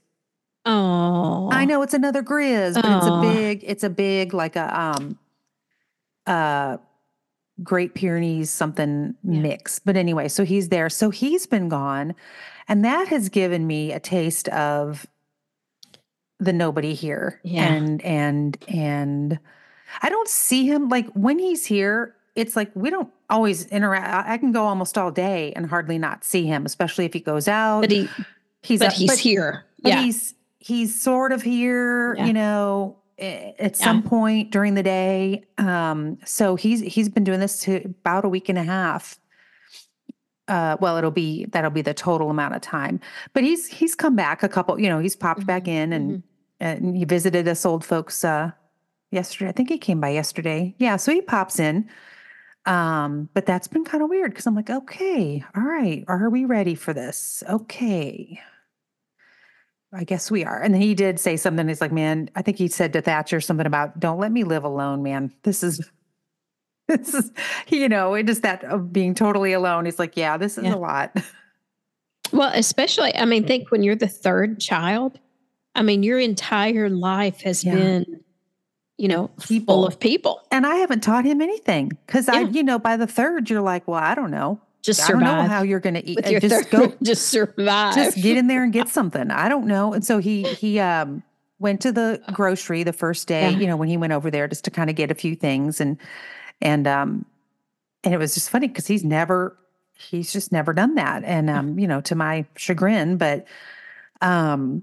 Oh, I know it's another Grizz, but it's a big, it's a big like a um uh Great Pyrenees something Yeah. mix. But anyway, so he's there. So he's been gone, and that has given me a taste of the nobody here. Yeah. And and and I don't see him like when he's here, it's like we don't always interact. I can go almost all day and hardly not see him, especially if he goes out. but he, he's but up- he's here. but yeah. he's he's sort of here, Yeah. you know, at some point during the day. Um, so he's he's been doing this to about a week and a half. Uh, well, it'll be that'll be the total amount of time. But he's he's come back a couple, you know, he's popped back Mhm, in and and he visited us old folks uh yesterday. I think he came by yesterday. Yeah, so he pops in. Um, but that's been kind of weird because I'm like, okay, all right, are we ready for this? Okay. I guess we are. And then he did say something. He's like, man, I think he said to Thatcher something about, don't let me live alone, man. This is, this is, you know, it is that of being totally alone. He's like, yeah, this is Yeah. a lot. Well, especially, I mean, think when you're the third child. I mean, your entire life has Yeah. been, you know, People. full of people. And I haven't taught him anything because I, you know, by the third, you're like, well, I don't know. Just I don't know survive how you're going to eat. with Uh, your just third. go, just survive. just get in there and get something. I don't know. And so he he um went to the grocery the first day, Yeah. you know, when he went over there just to kind of get a few things and and um and it was just funny because he's never he's just never done that. And um, you know, to my chagrin, but um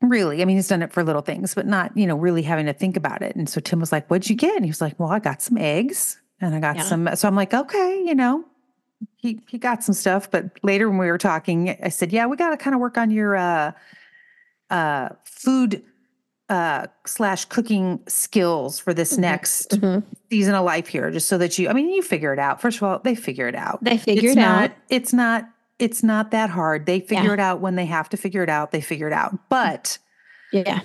really, I mean, he's done it for little things, but not, you know, really having to think about it. And so Tim was like, What'd you get? And he was like, Well, I got some eggs and I got Yeah. some so I'm like, okay, you know, he he got some stuff, but later when we were talking, I said, "Yeah, we got to kind of work on your uh, uh, food uh, slash cooking skills for this Mhm. next Mhm. season of life here, just so that you. I mean, you figure it out. First of all, they figure it out. They figure it's it not, out. It's not. It's not that hard. They figure Yeah. it out when they have to figure it out. They figure it out. But Yeah.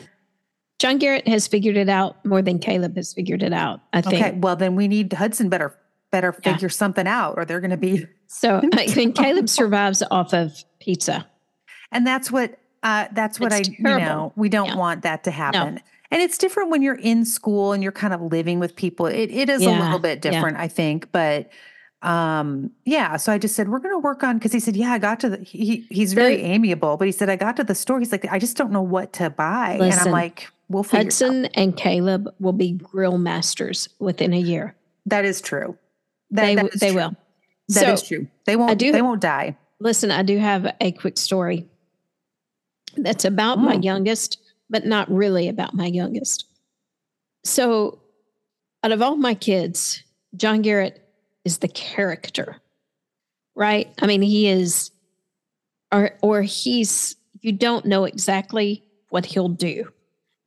John Garrett has figured it out more than Caleb has figured it out, I think. okay, well then we need Hudson better better Yeah. figure something out, or they're going to be. So I think Caleb survives off of pizza. And that's what uh that's what It's I you know, we don't Yeah. want that to happen. And it's different when you're in school and you're kind of living with people. It it is a little bit yeah. different, I think, but um yeah, so I just said we're going to work on cuz he said, "Yeah, I got to the he he's very amiable, but he said I got to the store. He's like, I just don't know what to buy." and I'm like, "We'll figure it out." Hudson and Caleb will be grill masters within a year. That is true. That, They, that is they true. will. That is so true. They won't do- they won't die. listen, I do have a quick story that's about my Mm. youngest, but not really about my youngest. So out of all my kids, John Garrett is the character, right? I mean, he is, or or he's. You don't know exactly what he'll do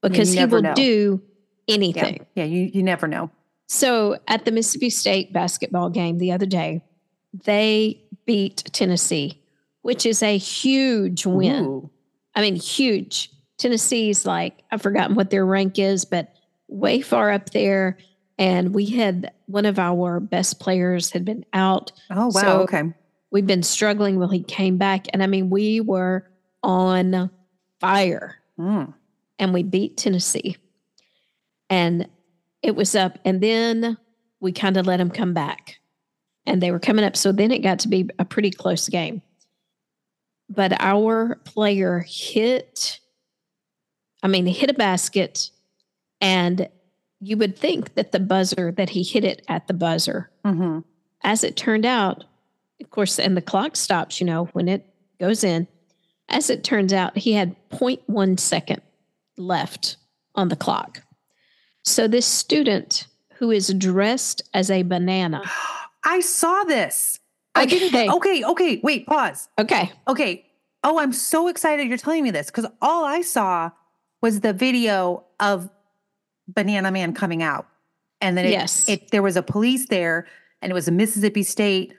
because he will know. do Yeah, anything. yeah. You you never know. So at the Mississippi State basketball game the other day, they beat Tennessee, which is a huge win. Ooh. I mean, huge. Tennessee's like, I've forgotten what their rank is, but way far up there. And we had one of our best players had been out. Oh wow. So- okay. We've been struggling. Well, he came back. And I mean, we were on fire Mm. and we beat Tennessee. And it was up. And then we kind of let them come back. And they were coming up. So then it got to be a pretty close game. But our player hit, I mean, he hit a basket. And you would think that the buzzer, that he hit it at the buzzer. hmm As it turned out, of course, and the clock stops, you know, when it goes in. As it turns out, he had 0.1 second left on the clock. So this student who is dressed as a banana. I saw this. I didn't. Okay. Okay. Wait. Pause. Okay. Okay. Oh, I'm so excited you're telling me this because all I saw was the video of Banana Man coming out, and then it, Yes. it there was a police there, and it was a Mississippi State,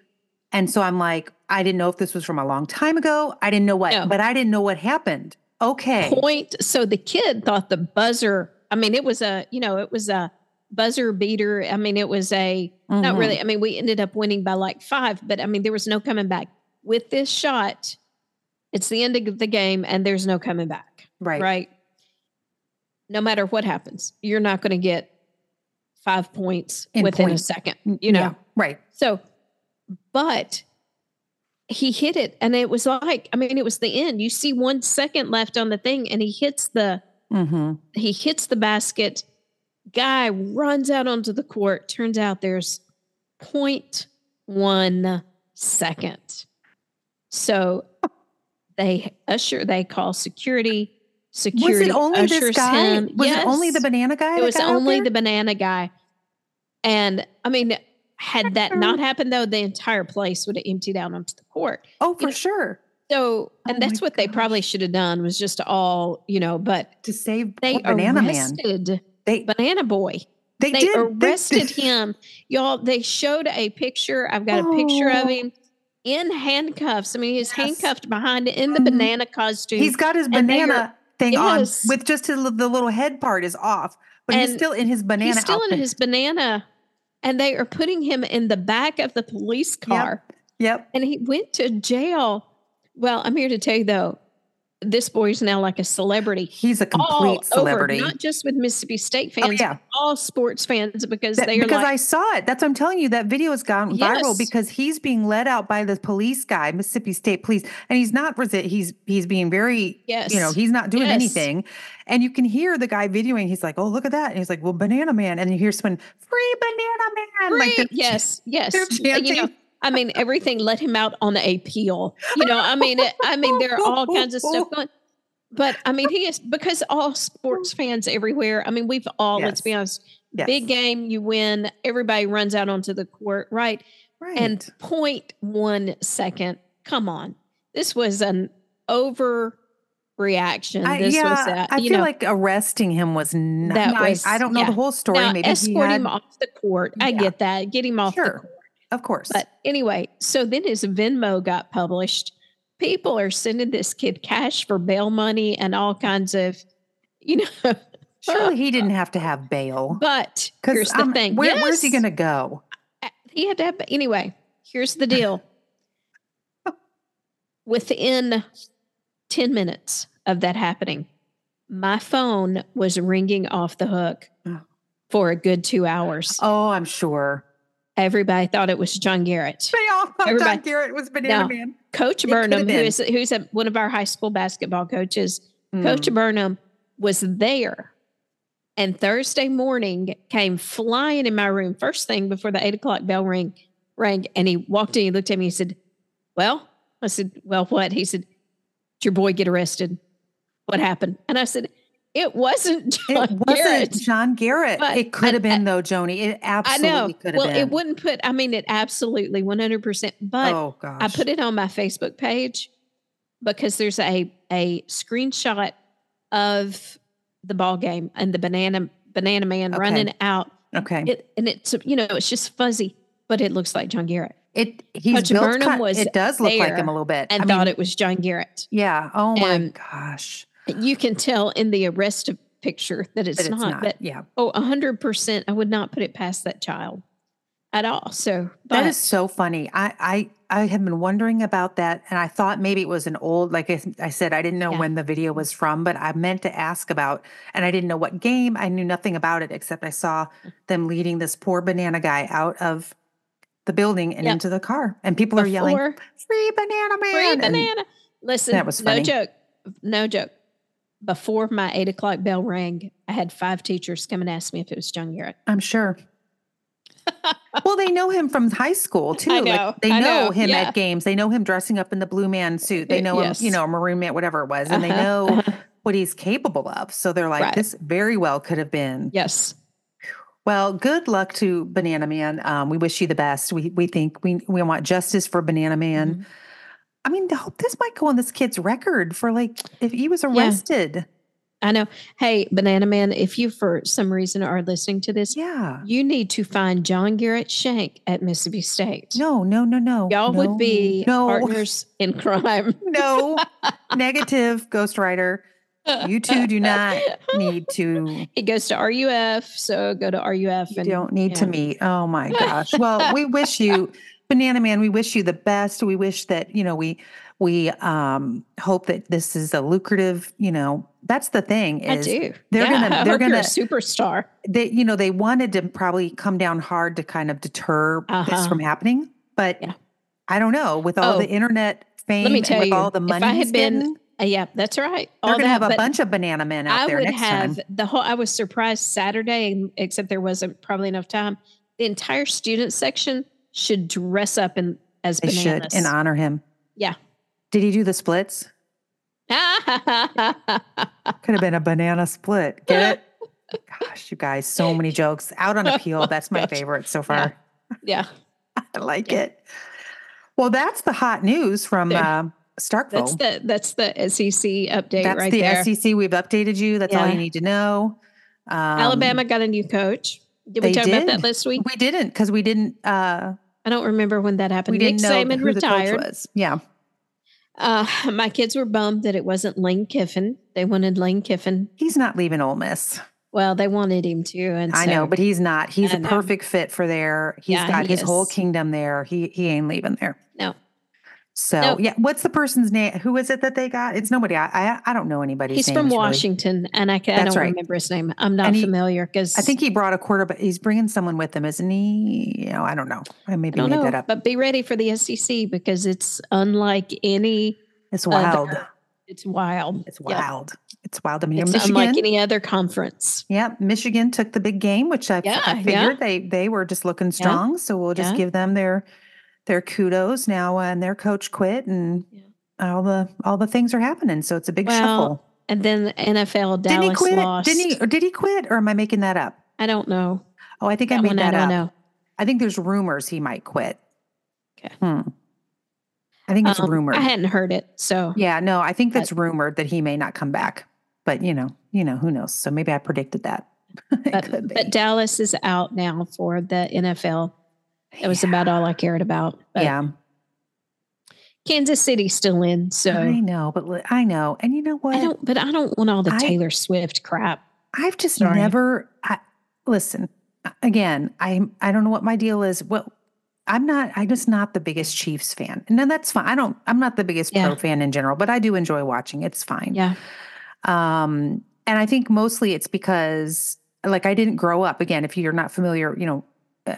and so I'm like, I didn't know if this was from a long time ago. I didn't know what, No. but I didn't know what happened. Okay. Point. So the kid thought the buzzer, I mean, it was a, you know, it was a buzzer beater. I mean, it was a, not Mhm. really. I mean, we ended up winning by like five, but I mean, there was no coming back. With this shot, it's the end of the game and there's no coming back. Right. Right. No matter what happens, you're not going to get five points In within a second, Mm, you know? yeah, right. So, but he hit it and it was like, I mean, it was the end. You see one second left on the thing and he hits the, hmm he hits the basket. Guy runs out onto the court. Turns out there's 0.1 second. So they usher, they call security. Was it only this guy? him. Was it only the banana guy? It was only the banana guy. And I mean, had that not happened though, the entire place would have emptied out onto the court. Oh, for know, sure. So, and Oh that's what they probably should have done was just all, you know, but To save they Banana Man. arrested They Banana Boy. they, They did they arrested did. him. Y'all, they showed a picture. I've got a picture of Oh. him in handcuffs. I mean, he's Yes. handcuffed behind in the Mhm. banana costume. He's got his they banana thing Yes. on with just his, the little head part is off, but he's still in his banana. He's still in his banana, and they are putting him in the back of the police car. Yep. And he went to jail. Well, I'm here to tell you though, this boy's now like a celebrity. He's a complete celebrity. over, not just with Mississippi State oh fans, yeah, all sports fans, because That- they are because like, I saw it. That's what I'm telling you. That video has gone viral because he's being led out by the police guy, Mississippi State Police, and he's not. resi- He's he's being very. yes, You know, he's not doing Yes. anything. And you can hear the guy videoing. He's like, oh, look at that. And he's like, well, Banana Man. And you hear someone, free Banana Man. Free- they're- yes, yes. they're You know, chanting. I mean, everything let him out on appeal. You know, I mean, it, I mean, there are all kinds of stuff going. But I mean, he is because all sports fans everywhere. I mean, we've all let's be honest. Yes. Big game, you win. Everybody runs out onto the court, right? Right. And point one second. Come on, this was an overreaction. I, This yeah, was that. I feel know, like arresting him was not. That I- was- I, don't know yeah. the whole story. now Maybe he escort had, him off the court. I Yeah. get that. Get him off the Sure. court. Of course. But anyway, so then his Venmo got published. People are sending this kid cash for bail money and all kinds of, you know. Surely he didn't have to have bail. But here's the thing. where, where's he going to go? He had to have, anyway, here's the deal. Within 10 minutes of that happening, my phone was ringing off the hook Oh. for a good two hours. Oh, I'm sure. Everybody thought it was John Garrett. They all thought John Garrett was Banana No. Man. Coach It Burnham, who is who's a, one of our high school basketball coaches, Coach Mm. Burnham was there. And Thursday morning came flying in my room, first thing before the eight o'clock bell ring rang. And he walked in, he looked at me, he said, Well, I said, Well, what? He said, Did your boy get arrested? What happened? And I said, it wasn't John it wasn't Garrett. John Garrett. But it could have been though, Joni. It absolutely I know. could have Well, been. Well, it wouldn't put. I mean, it absolutely one hundred percent. But oh gosh. I put it on my Facebook page because there's a a screenshot of the ball game and the banana banana man Okay. running out. Okay. It and it's you know it's just fuzzy, but it looks like John Garrett. It he's Coach built Burnham was it does look like him a little bit. and I thought mean, it was John Garrett. yeah. Oh my and- gosh. You can tell in the arrest picture that it's, it's not, not. But yeah. Oh, hundred percent. I would not put it past that child at all. So, but That is so funny. I, I I have been wondering about that, and I thought maybe it was an old. Like I, I said, I didn't know Yeah. when the video was from, but I meant to ask about, and I didn't know what game. I knew nothing about it except I saw them leading this poor banana guy out of the building and Yep. into the car, and people are yelling, "Free banana man!" free and- banana. Listen, that was no joke, no joke. Before my eight o'clock bell rang, I had five teachers come and ask me if it was John Garrett. I'm sure. well, they know him from high school too. Know, like they know, know, him yeah. at games. They know him dressing up in the blue man suit. They know yes. him, you know, maroon man, whatever it was, and they Uh-huh, know uh-huh. what he's capable of. So they're like, Right. this very well could have been. Yes, Well, good luck to Banana Man. Um, we wish you the best. We we think we we want justice for Banana Man. Mhm. I mean, th- this might go on this kid's record for like if he was arrested. I know. Hey, Banana Man, if you for some reason are listening to this, Yeah. you need to find John Garrett Shank at Mississippi State. No, no, no, no. Y'all no, would be no, partners in crime. no. Negative, Ghost Rider. You two do not need to It goes to RUF, so go to RUF. You and don't need to meet. Oh my gosh. Well, we wish you, Banana Man, we wish you the best. We wish that, you know, we we um hope that this is a lucrative, you know, that's the thing I is do. they're Yeah, gonna- I they're hope you're a gonna- superstar. they, you know, they wanted to probably come down hard to kind of deter this Uh-huh. from happening. But Yeah. I don't know, with all Oh, the internet fame me and tell with you, all the if money I had been getting, Uh, yeah, that's right. they're gonna that, have a bunch of banana men out I there would next have time. the whole. I was surprised Saturday, except there wasn't probably enough time. The entire student section should dress up in as They bananas. should and honor him. Yeah. Did he do the splits? Could have been a banana split. Get it? Gosh, you guys, so many jokes. Out on appeal. That's my favorite so far. yeah, I like Yeah. it. Well, that's the hot news from uh, Starkville. that's the that's the SEC update That's right the there. SEC. We've updated you. That's all you need to know. Um, Alabama got a new coach. Did we talk about that last week? We didn't because we didn't. Uh, I don't remember when that happened. we Nick Saban who the coach retired. was. Yeah, Uh, my kids were bummed that it wasn't Lane Kiffin. They wanted Lane Kiffin. he's not leaving Ole Miss. Well, they wanted him to, and I know, but he's not. He's a perfect fit for there. He's Yeah, got he his whole kingdom there. He he ain't leaving there. no, So Nope. yeah, what's the person's name? Who is it that they got? It's nobody. I I, I don't know anybody. he's from really. Washington, and I, ca- I don't right. remember his name. I'm not he- familiar because I think he brought a quarter, but he's bringing someone with him, isn't he? You know, I don't know. I I maybe don't made know. that up. But be ready for the SEC because it's unlike any. It's other- wild. It's wild. It's Yeah. wild. It's wild. I mean, It's Michigan. unlike any other conference. yeah, Michigan took the big game, which I, Yeah, I yeah. figured they they were just looking strong. So we'll just Yeah. give them their their kudos now. uh, And their coach quit, and Yeah. all the all the things are happening. So it's a big Well, shuffle. And then the NFL Didn't Dallas he quit? lost. Didn't he? Or did he quit? Or am I making that up? I don't know. Oh, I think I That made I that don't up. know. I think there's rumors he might quit. Okay. Hmm. I think it's Um, rumored. I hadn't heard it, so yeah, no, I think that's rumored that he may not come back. But you know, you know, who knows? So maybe I predicted that. but, but Dallas is out now for the NFL. That was about all I cared about. But yeah, Kansas City's still in, so I know, but I know, and you know what? I don't. But I don't want all the I- Taylor Swift crap. I've just Sorry. never. I, listen, again, I I don't know what my deal is. Well, I'm not. I'm just not the biggest Chiefs fan, and that's fine. I don't. I'm not the biggest Yeah. pro fan in general, but I do enjoy watching. It's fine. Yeah, Um, and I think mostly it's because, like, I didn't grow up. Again, if you're not familiar, you know, uh,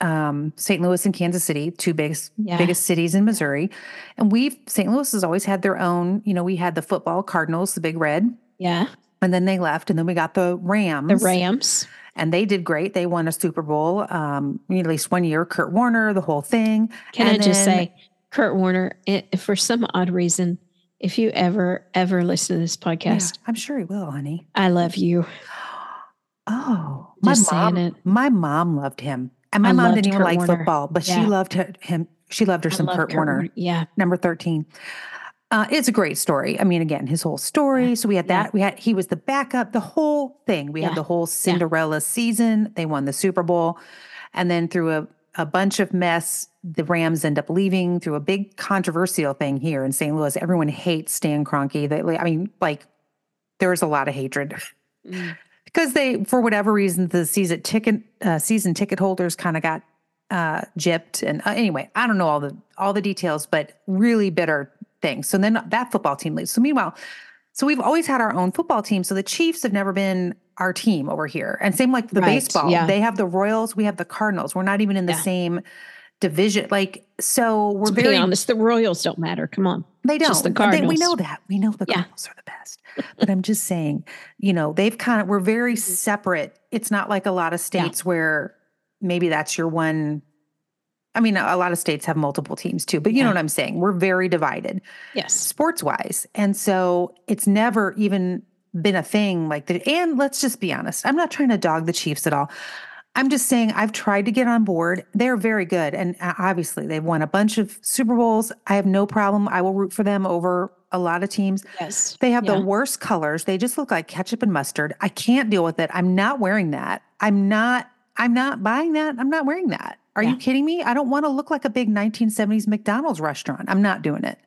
um, St. Louis and Kansas City, two biggest Yeah. biggest cities in Missouri, and we've St. Louis has always had their own. You know, we had the football Cardinals, the Big Red, yeah. and then they left, and then we got the Rams, The Rams. and they did great. They won a Super Bowl, um, at least one year. Kurt Warner, the whole thing. Can And I just then- say, Kurt Warner, it, for some odd reason, if you ever, ever listen to this Yeah, podcast, I'm sure he will, honey. I love you. Oh, my Just mom. it. My mom loved him, and my I mom didn't even Kurt like Warner. football, but she loved her, him. She loved her I some love Kurt, Warner. Yeah. number 13. Uh, it's a great story. I mean, again, his whole story. So we had Yeah. that. We had he was the backup, the whole thing. We Yeah. had the whole Cinderella season. They won the Super Bowl. And then through a, a bunch of mess, the Rams end up leaving through a big controversial thing here in St. Louis. Everyone hates Stan Kroenke. They, I mean, like, there's a lot of hatred Mm. Because they, for whatever reason, the season ticket uh, season ticket holders kind of got uh, gypped. And uh, anyway, I don't know all the all the details, but really bitter things. So then that football team leaves. So meanwhile, so we've always had our own football team. So the Chiefs have never been our team over here. And same like the Right, baseball. yeah. They have the Royals. We have the Cardinals. We're not even in the Yeah. same division. Like so, we're very honest, the Royals don't matter. Come on. they don't. Just the They- we know that. We know the Yeah. Cardinals are the best. but I'm just saying, you know, they've kind of we're very separate. It's not like a lot of Mm-hmm. Yeah. states where maybe that's your one. I mean, a lot of states have multiple teams too, but you know what I'm saying? We're very divided Yes. sports wise. And so it's never even been a thing like that. And let's just be honest, I'm not trying to dog the Chiefs at all. I'm just saying I've tried to get on board. They're very good. And uh, obviously, they've won a bunch of Super Bowls. I have no problem. I will root for them over a lot of teams. Yes. They have Yeah. the worst colors. They just look like ketchup and mustard. I can't deal with it. I'm not wearing that. I'm not I'm not buying that. I'm not wearing that. Are Yeah. you kidding me? I don't want to look like a big 1970s McDonald's restaurant. I'm not doing it.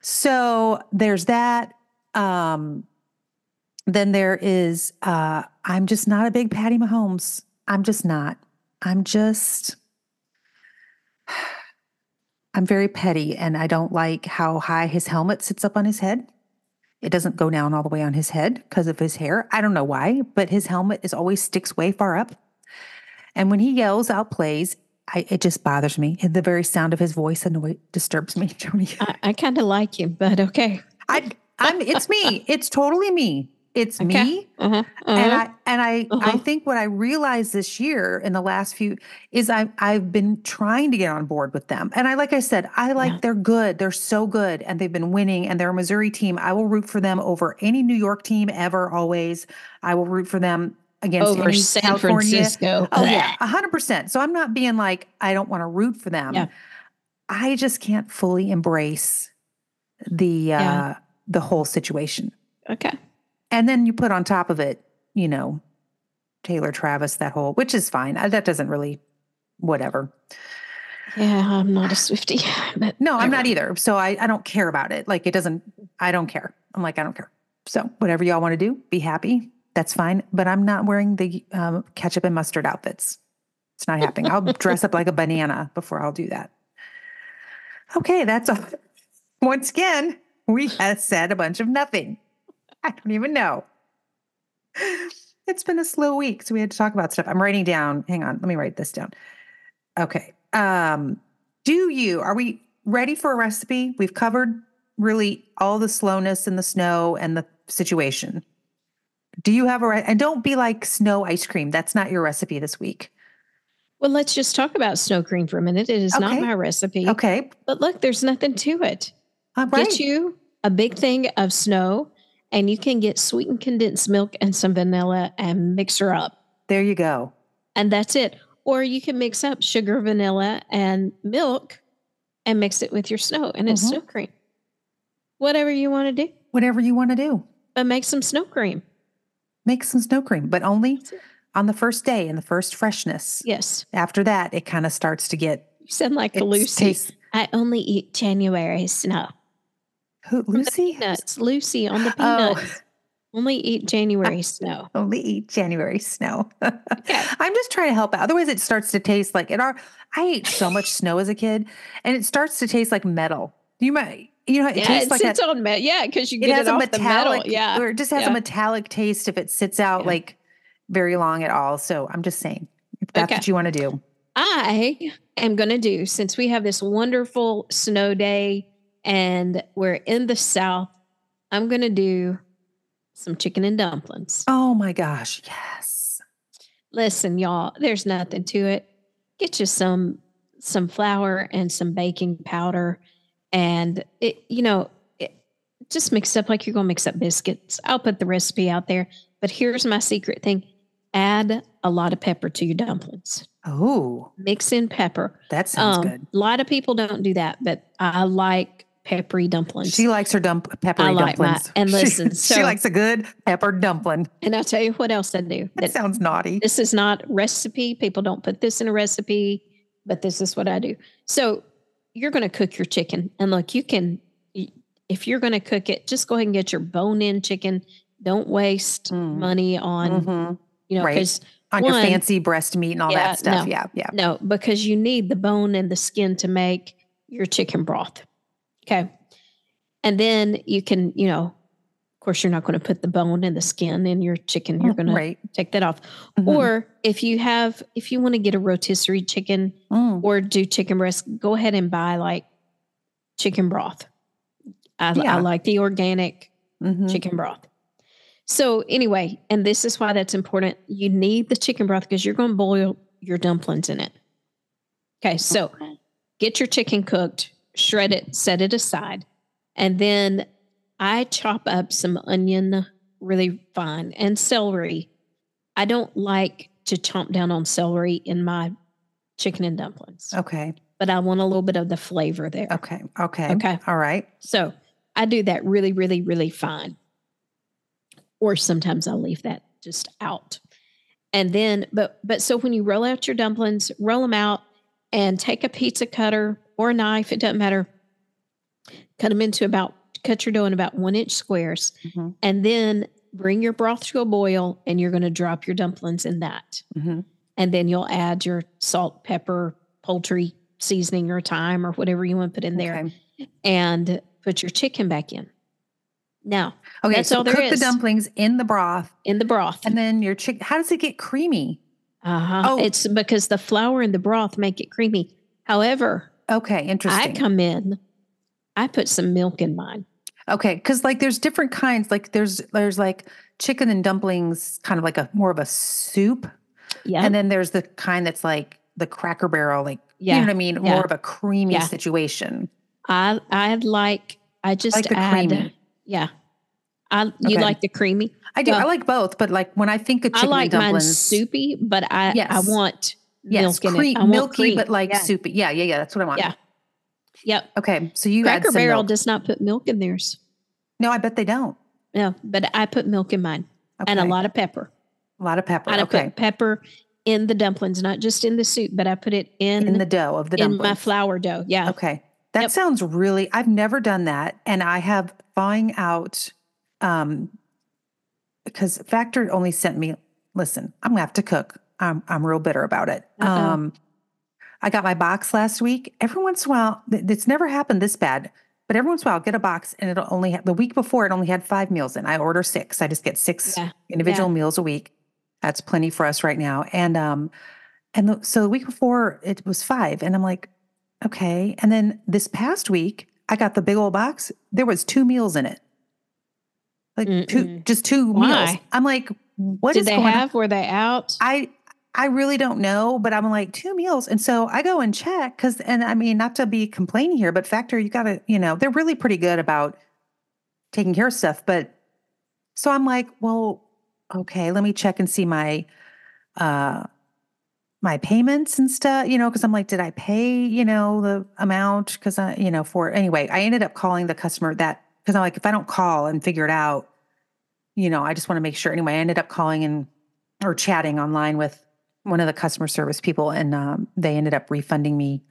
So there's that. Um then there is uh I'm just not a big Patty Mahomes. I'm just not. I'm just I'm very petty and I don't like how high his helmet sits up on his head. It doesn't go down all the way on his head because of his hair. I don't know why, but his helmet is always sticks way far up. And when he yells out plays, I, it just bothers me. The very sound of his voice annoy disturbs me, Joni. I, I kind of like him, but okay. I, I'm. It's me. It's totally me. It's Okay. me. Uh-huh. And uh-huh. I and I I Uh-huh. think what I realized this year in the last few is I I've been trying to get on board with them. And I like I said, I like Yeah. they're good. They're so good and they've been winning and they're a Missouri team. I will root for them over any New York team ever always. I will root for them against Over any San California. Francisco. Oh yeah, a hundred percent. So I'm not being like I don't want to root for them. Yeah. I just can't fully embrace the uh Yeah. the whole situation. Okay. And then you put on top of it, you know, Taylor Travis, that whole, which is fine. Uh, That doesn't really, whatever. Yeah, I'm not a Swifty, but No, I'm not either. So I, I don't care about it. Like it doesn't, I don't care. I'm like, I don't care. So whatever y'all want to do, be happy. That's fine. But I'm not wearing the um, ketchup and mustard outfits. It's not happening. I'll dress up like a banana before I'll do that. Okay, that's all. Once again, we have said a bunch of nothing. I don't even know. It's been a slow week, so we had to talk about stuff. I'm writing down. Hang on, let me write this down. Okay. Um, do you are we ready for a recipe? We've covered really all the slowness and the snow and the situation. Do you have a re- and don't be like snow ice cream. That's not your recipe this week. Well, let's just talk about snow cream for a minute. It is Okay. not my recipe. Okay. But look, there's nothing to it. Right. Get you a big thing of snow, and you can get sweetened condensed milk and some vanilla and mix her up. there you go. And that's it. Or you can mix up sugar, vanilla, and milk and mix it with your snow, and it's Mhm. snow cream. Whatever you want to do, Whatever you want to do. but make some snow cream. Make some snow cream, but only on the first day and the first freshness. Yes. After that, it kind of starts to get You sound like Lucy. tastes- I only eat January snow. Who, Lucy? peanuts. Lucy on the Oh. peanuts. Only eat January snow. Only eat January snow. Okay. I'm just trying to help out. Otherwise, it starts to taste like it. Are I ate so much snow as a kid, and it starts to taste like metal. You might, you know, it Yeah, tastes it like sits a, on metal. Yeah, because you it get has it a off the metal. metallic, Yeah. or it just has yeah. a metallic taste if it sits out Yeah. like very long at all. So I'm just saying, if that's Okay. what you want to do. I am going to do, since we have this wonderful snow day and we're in the South, I'm going to do some chicken and dumplings. Oh my gosh, yes. Listen, y'all, there's nothing to it. Get you some some flour and some baking powder and it you know, it, just mix up like you're going to mix up biscuits. I'll put the recipe out there. But here's my secret thing add a lot of pepper to your dumplings. Oh, Mix in pepper. that sounds Um, good. A lot of people don't do that, but I like peppery dumplings. She likes her dump peppery I like my- dumplings. and She- listen, she, so- likes a good pepper dumpling. and I'll tell you what else I do. That That sounds naughty. this is not recipe. People don't put this in a recipe, but this is what I do. So you're going to cook your chicken, and look, you can. If you're going to cook it, just go ahead and get your bone-in chicken. Don't waste Mm. money on Mhm. you know Right. because On your fancy breast meat and all Yeah, that stuff. no. Yeah, yeah. no, because you need the bone and the skin to make your chicken broth. Okay. And then you can, you know, of course, you're not going to put the bone and the skin in your chicken. You're going to take that off. Mhm. Or if you have, if you want to get a rotisserie chicken Mm. or do chicken breast, go ahead and buy like chicken broth. I, Yeah. I like the organic Mhm. chicken broth. So anyway, and this is why that's important. You need the chicken broth because you're going to boil your dumplings in it. Okay, so get your chicken cooked, shred it, set it aside, and then I chop up some onion really fine and celery. I don't like to chomp down on celery in my chicken and dumplings, Okay. but I want a little bit of the flavor there. Okay. Okay. Okay. All right. So I do that really, really, really fine. Or sometimes I'll leave that just out. And then, but, but so when you roll out your dumplings, roll them out and take a pizza cutter or a knife, it doesn't matter. Cut them into about, cut your dough in about one inch squares. Mhm. And then bring your broth to a boil and you're going to drop your dumplings in that. Mhm. And then you'll add your salt, pepper, poultry seasoning or thyme or whatever you want to put in there Okay. and put your chicken back in. Now, Okay. That's so all there cook is. the dumplings in the broth, in the broth, and then your chicken. How does it get creamy? Uh-huh, Oh. it's because the flour and the broth make it creamy. However, Okay. Interesting. I come in, I put some milk in mine. Okay, because like there's different kinds. Like there's there's like chicken and dumplings, kind of like a more of a soup, Yeah. and then there's the kind that's like the Cracker Barrel, like yeah. you know what I mean, yeah. more of a creamy Yeah. situation. I I like I just Like the add creamy. yeah. I you Okay. like the creamy? I do. Well, I like both, but like when I think of I like and mine soupy, but I I want yes, milk in cream, it. I want milky, cream. but like yeah. soupy. Yeah, yeah, yeah. That's what I want. Yeah. Yep. Okay, so you add Cracker some Barrel milk. does not put milk in theirs. No, I bet they don't. No, but I put milk in mine and a lot of pepper. a lot of pepper. I okay, put pepper in the dumplings, not just in the soup, but I put it in in the dough of the in dumplings. my flour dough. Yeah. Okay. That Yep. sounds really I've never done that and I have thawing out um because Factor only sent me listen, I'm to have to cook. I'm I'm real bitter about it. Uh-oh. Um I got my box last week. Every once in a while it's never happened this bad, but every once in a while I'll get a box and it'll only have the week before it only had 5 meals in. I order 6. I just get 6 Yeah. individual meals a week. That's plenty for us right now. And um and the, so the week before it was 5 and I'm like Okay. And then this past week, I got the big old box. There was two meals in it. Like two, Mm-mm. just two meals. I'm like, what Did is they going on? have? Were they out? I I really don't know, but I'm like two meals. And so I go and check because and I mean, not to be complaining here, but Factor, you gotta, you know, they're really pretty good about taking care of stuff. But so I'm like, well, okay, let me check and see my uh my payments and stuff, you know, because I'm like, did I pay, you know, the amount? Because I, you know, for anyway, I ended up calling the customer that because I'm like, if I don't call and figure it out, you know, I just want to make sure. Anyway, I ended up calling and or chatting online with one of the customer service people, and um, they ended up refunding me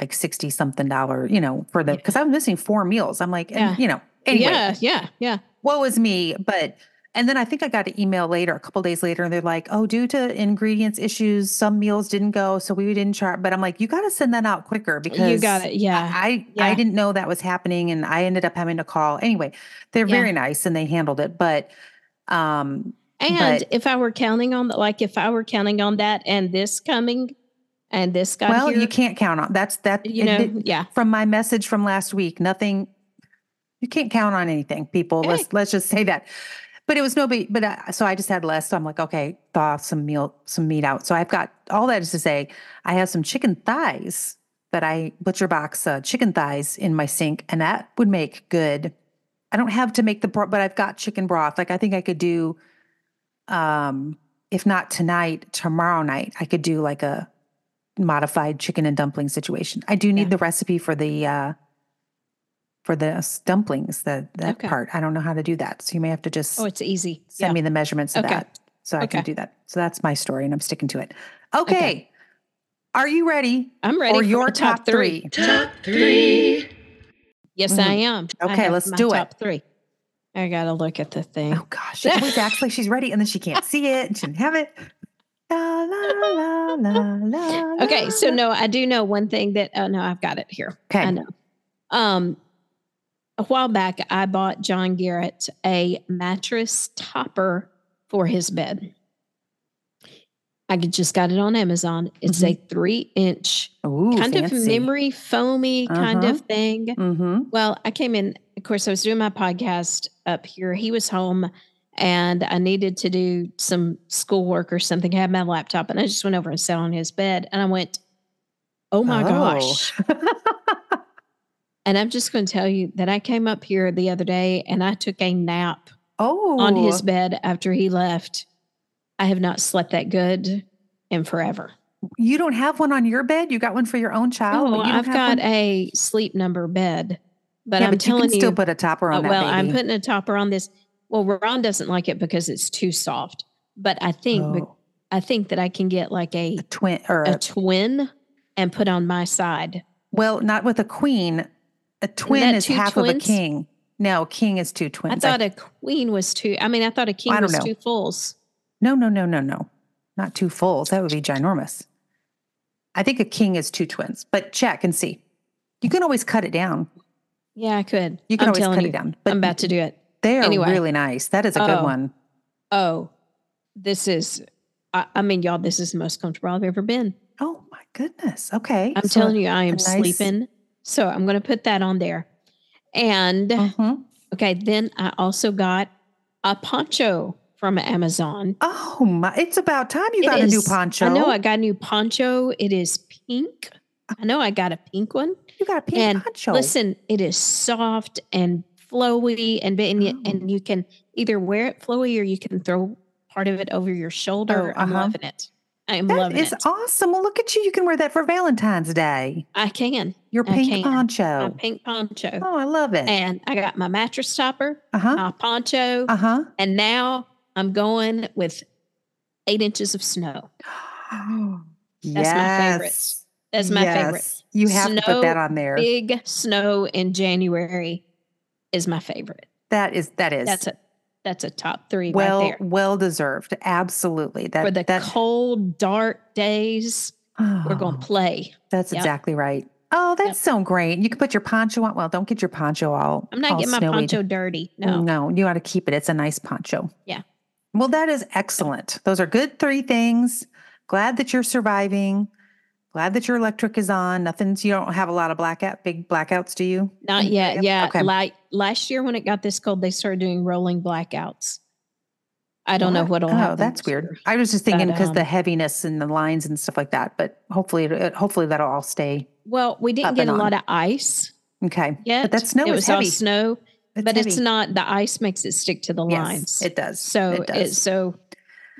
like sixty something dollar, you know, for the because I was missing four meals. I'm like, Yeah. and, you know, anyway, Yeah. Yeah. Yeah. what was me? But and then I think I got an email later, a couple days later, and they're like, "Oh, due to ingredients issues, some meals didn't go, so we didn't chart." But I'm like, "You got to send that out quicker because You got it. Yeah. I I didn't know that was happening, and I ended up having to call. Anyway, they're Yeah. very nice and they handled it, but um, And But- if I were counting on that, like if I were counting on that and this coming and this got well, here, you can't count on that's that. you know, it- yeah. from my message from last week, nothing. You can't count on anything, people. Let's let's just say that. But it was no big. But uh, so I just had less. So I'm like, okay, thaw some meal, some meat out. So I've got all that is to say, I have some chicken thighs that I butcher box uh, chicken thighs in my sink, and that would make good I don't have to make the broth, but I've got chicken broth. Like I think I could do, um, if not tonight, tomorrow night, I could do like a modified chicken and dumpling situation. I do need Yeah. the recipe for the uh for the dumplings, the that Okay. part. I don't know how to do that. So you may have to just Oh, it's easy. send Yeah. me the measurements of Okay. that so I can do that. So that's my story and I'm sticking to it. Okay. Okay. Are you ready? I'm ready for your my top, three. Top three. Yes, Mhm. I am. I Okay, have let's do it. Top three. I gotta look at the thing. Oh gosh, she acts like she's ready and then she can't see it and she didn't have it. La, la, la, Okay, so no, I do know one thing that oh no, I've got it here. Okay. I know. Um a while back I bought John Garrett a mattress topper for his bed. I just got it on Amazon. It's a three inch Ooh, kind of memory foamy kind Uh-huh. of thing. Mm-hmm. Well, I came in, of course, I was doing my podcast up here. He was home and I needed to do some schoolwork or something. I had my laptop and I just went over and sat on his bed and I went, Oh my gosh. And I'm just going to tell you that I came up here the other day and I took a nap oh, on his bed after he left. I have not slept that good in forever. You don't have one on your bed. You got one for your own child. You I've got one? a sleep number bed, but yeah, I'm but you can still put a topper on oh, that well, baby. I'm putting a topper on this. Well, Ron doesn't like it because it's too soft, but I think Oh, I think that I can get like a a twin or a a, twin and put on my side. well, not with a queen. A twin is half of a twins? king. No, king is two twins. I thought a queen was two. I mean, I thought a king was know. two fulls. no, no, no, no, no, not two fulls. That would be ginormous. I think a king is two twins, but check and see. You can always cut it down. Yeah, I could. You can I'm always cut you, it down. But I'm about to do it. They are anyway. really nice. That is a good Oh, one. Oh, this is. I, I mean, y'all, this is the most comfortable I've ever been. Oh my goodness. Okay. I'm So- telling you, I am nice- sleeping. So I'm going to put that on there. And Mhm. Okay, then I also got a poncho from Amazon. Oh my! It's about time you It got a new poncho. I know I got a new poncho. It is pink. I know I got a pink one. you got a pink and poncho. Listen, it is soft and flowy, and and, you- Oh. and you can either wear it flowy or you can throw part of it over your shoulder. Oh, I'm uh-huh. loving it. I am that loving is it. awesome. Well, look at you. You can wear that for Valentine's Day. I can. Your pink can. poncho. My pink poncho. Oh, I love it. And I got my mattress topper, Uh huh. my poncho, Uh huh. and now I'm going with eight inches of snow. That's my favorite. That's my favorite. You have to put that on there. Big snow in January is my favorite. that is that is That's a that's a top three well right there. well deserved. Absolutely. That For the that cold, dark days, we're going Oh, to play. That's Yep. exactly right. Oh, that's Yep. so great. You can put your poncho on. Well, don't get your poncho all. I'm not all getting my snowy. poncho dirty. No. No, you ought to keep it. It's a nice poncho. Yeah. Well, that is excellent. Those are good three things. Glad that you're surviving. Glad that your electric is on. Nothing's, you don't have a lot of blackout, big blackouts, do you? Not yet. Yeah. okay. Like last year when it got this cold, they started doing rolling blackouts. I don't know what'll Oh, happen. that's weird. I was just thinking because the um, heaviness and the lines and stuff like that. But hopefully, it, hopefully that'll all stay. Well, we didn't get a on. lot of ice Okay. Yeah, But that snow it is was all heavy. snow, but it's not. The ice makes it stick to the Yes, lines. it does. so it it does. so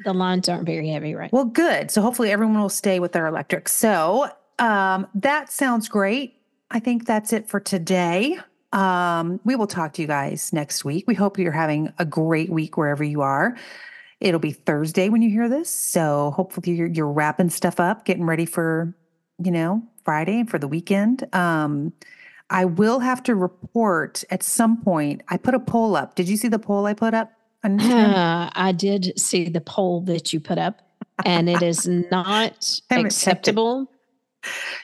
the lines aren't very heavy, right? Well, good. So hopefully everyone will stay with their electric. So um, that sounds great. I think that's it for today. Um, we will talk to you guys next week. We hope you're having a great week wherever you are. It'll be Thursday when you hear this. So hopefully you're, you're wrapping stuff up, getting ready for, you know, Friday and for the weekend. Um, I will have to report at some point. I put a poll up. Did you see the poll I put up? Uh, I did see the poll that you put up, and it is not Haven't checked it. acceptable.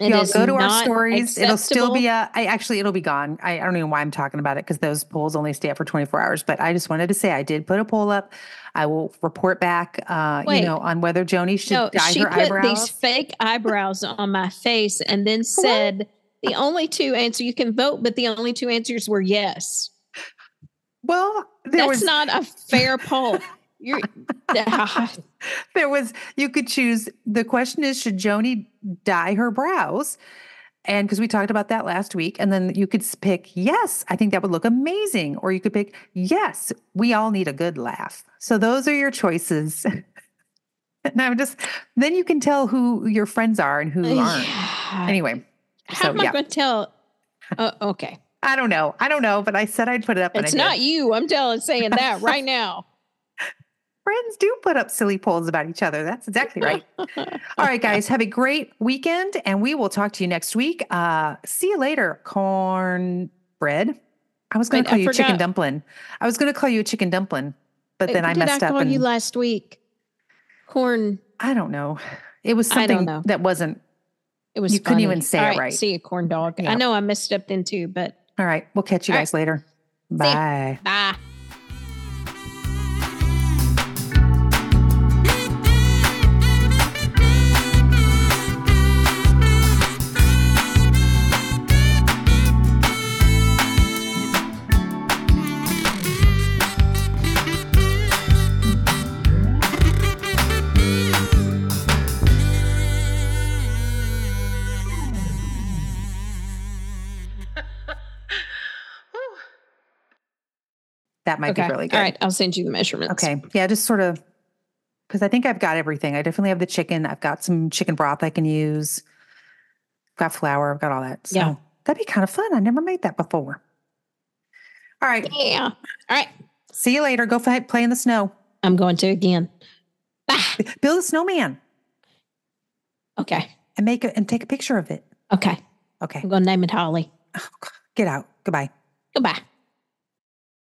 It Y'all go to our stories. It'll still be acceptable. a. I actually it'll be gone. I, I don't even know why I'm talking about it because those polls only stay up for 24 hours. But I just wanted to say I did put a poll up. I will report back. Uh, you know, on whether Joni should No, dye she her put these eyebrows. fake eyebrows on my face, and then said the only two answers you can vote, but the only two answers were yes. Well, there That's was not a fair poll. You're there was you could choose. The question is, should Joni dye her brows? And because we talked about that last week, and then you could pick, yes, I think that would look amazing. Or you could pick, yes, we all need a good laugh. So those are your choices. and I'm just, then you can tell who your friends are and who uh, aren't. Yeah. Anyway, How so, am I yeah. going to tell? Oh, okay. I don't know. I don't know, but I said I'd put it up. It's not you. I'm telling, saying that right now. Friends do put up silly polls about each other. That's exactly right. All right, guys, have a great weekend, and we will talk to you next week. Uh, see you later, cornbread. I was going to call I you chicken dumpling. I was going to call you a chicken dumpling, but then I did messed I up. call And you last week? Corn. I don't know. It was I something that wasn't. It was. You couldn't even say it right. See you, corn dog. Yeah. I know I messed up then too, but All right, we'll catch you All right. guys later. ya. Bye. bye. That might okay. be really good. All right. I'll send you the measurements. Okay. Yeah, just sort of because I think I've got everything. I definitely have the chicken. I've got some chicken broth I can use. got flour. I've got all that. So Yeah. that'd be kind of fun. I never made that before. All right. Yeah. All right. See you later. Go fi- play in the snow. I'm going to again. Ah, Build a snowman okay. and make it and take a picture of it. Okay. Okay. I'm going to name it Holly. Get out. Goodbye. Goodbye.